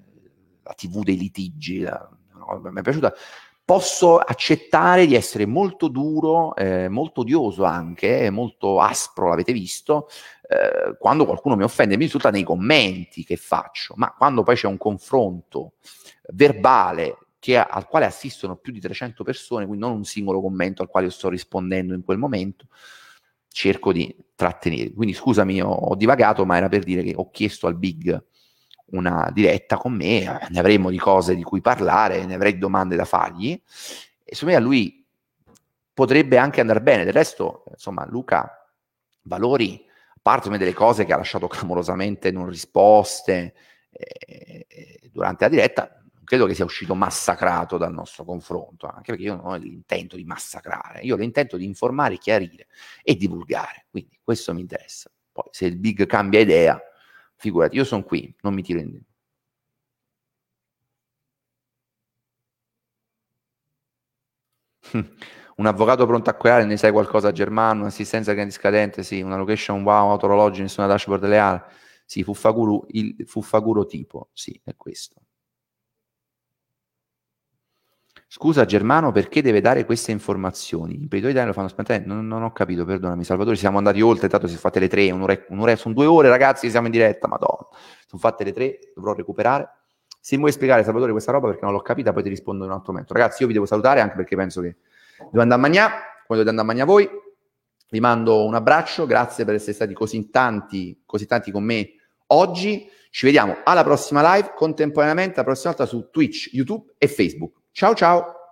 la TV dei litigi, la, no, mi è piaciuta. Posso accettare di essere molto duro, eh, molto odioso anche, molto aspro, l'avete visto, eh, quando qualcuno mi offende mi insulta nei commenti che faccio, ma quando poi c'è un confronto verbale che, al quale assistono più di 300 persone, quindi non un singolo commento al quale sto rispondendo in quel momento, cerco di trattenere. Quindi scusami, ho, ho divagato, ma era per dire che ho chiesto al Big una diretta con me, eh, ne avremo di cose di cui parlare, ne avrei domande da fargli e secondo me a lui potrebbe anche andare bene. Del resto, insomma, Luca Valori parte delle cose che ha lasciato clamorosamente non risposte eh, eh, durante la diretta, credo che sia uscito massacrato dal nostro confronto, anche perché io non ho l'intento di massacrare, io ho l'intento di informare, chiarire e divulgare, quindi questo mi interessa. Poi se il big cambia idea, figurati, io sono qui, non mi tiro indietro. un avvocato pronto a querelare, ne sai qualcosa Germano, un'assistenza grandi scadente, sì, una location wow, autoorologi, nessuna dashboard leale, sì, Fuffaguru, il Fuffaguro tipo, sì, è questo. Scusa Germano, perché deve dare queste informazioni? I imprenditori italiani lo fanno spentare? Non, non, ho capito, perdonami Salvatore, siamo andati oltre, tanto si sono fatte le tre, un'ora, un'ora, sono due ore ragazzi, siamo in diretta, madonna, sono fatte le tre, dovrò recuperare. Se mi vuoi spiegare Salvatore questa roba perché non l'ho capita, poi ti rispondo in un altro momento. Ragazzi, io vi devo salutare anche perché penso che Devo andare a mangiare, come dovete andare a mangiare voi. Vi mando un abbraccio, grazie per essere stati così tanti, così tanti con me oggi. Ci vediamo alla prossima live, contemporaneamente la prossima volta su Twitch, YouTube e Facebook. Ciao ciao!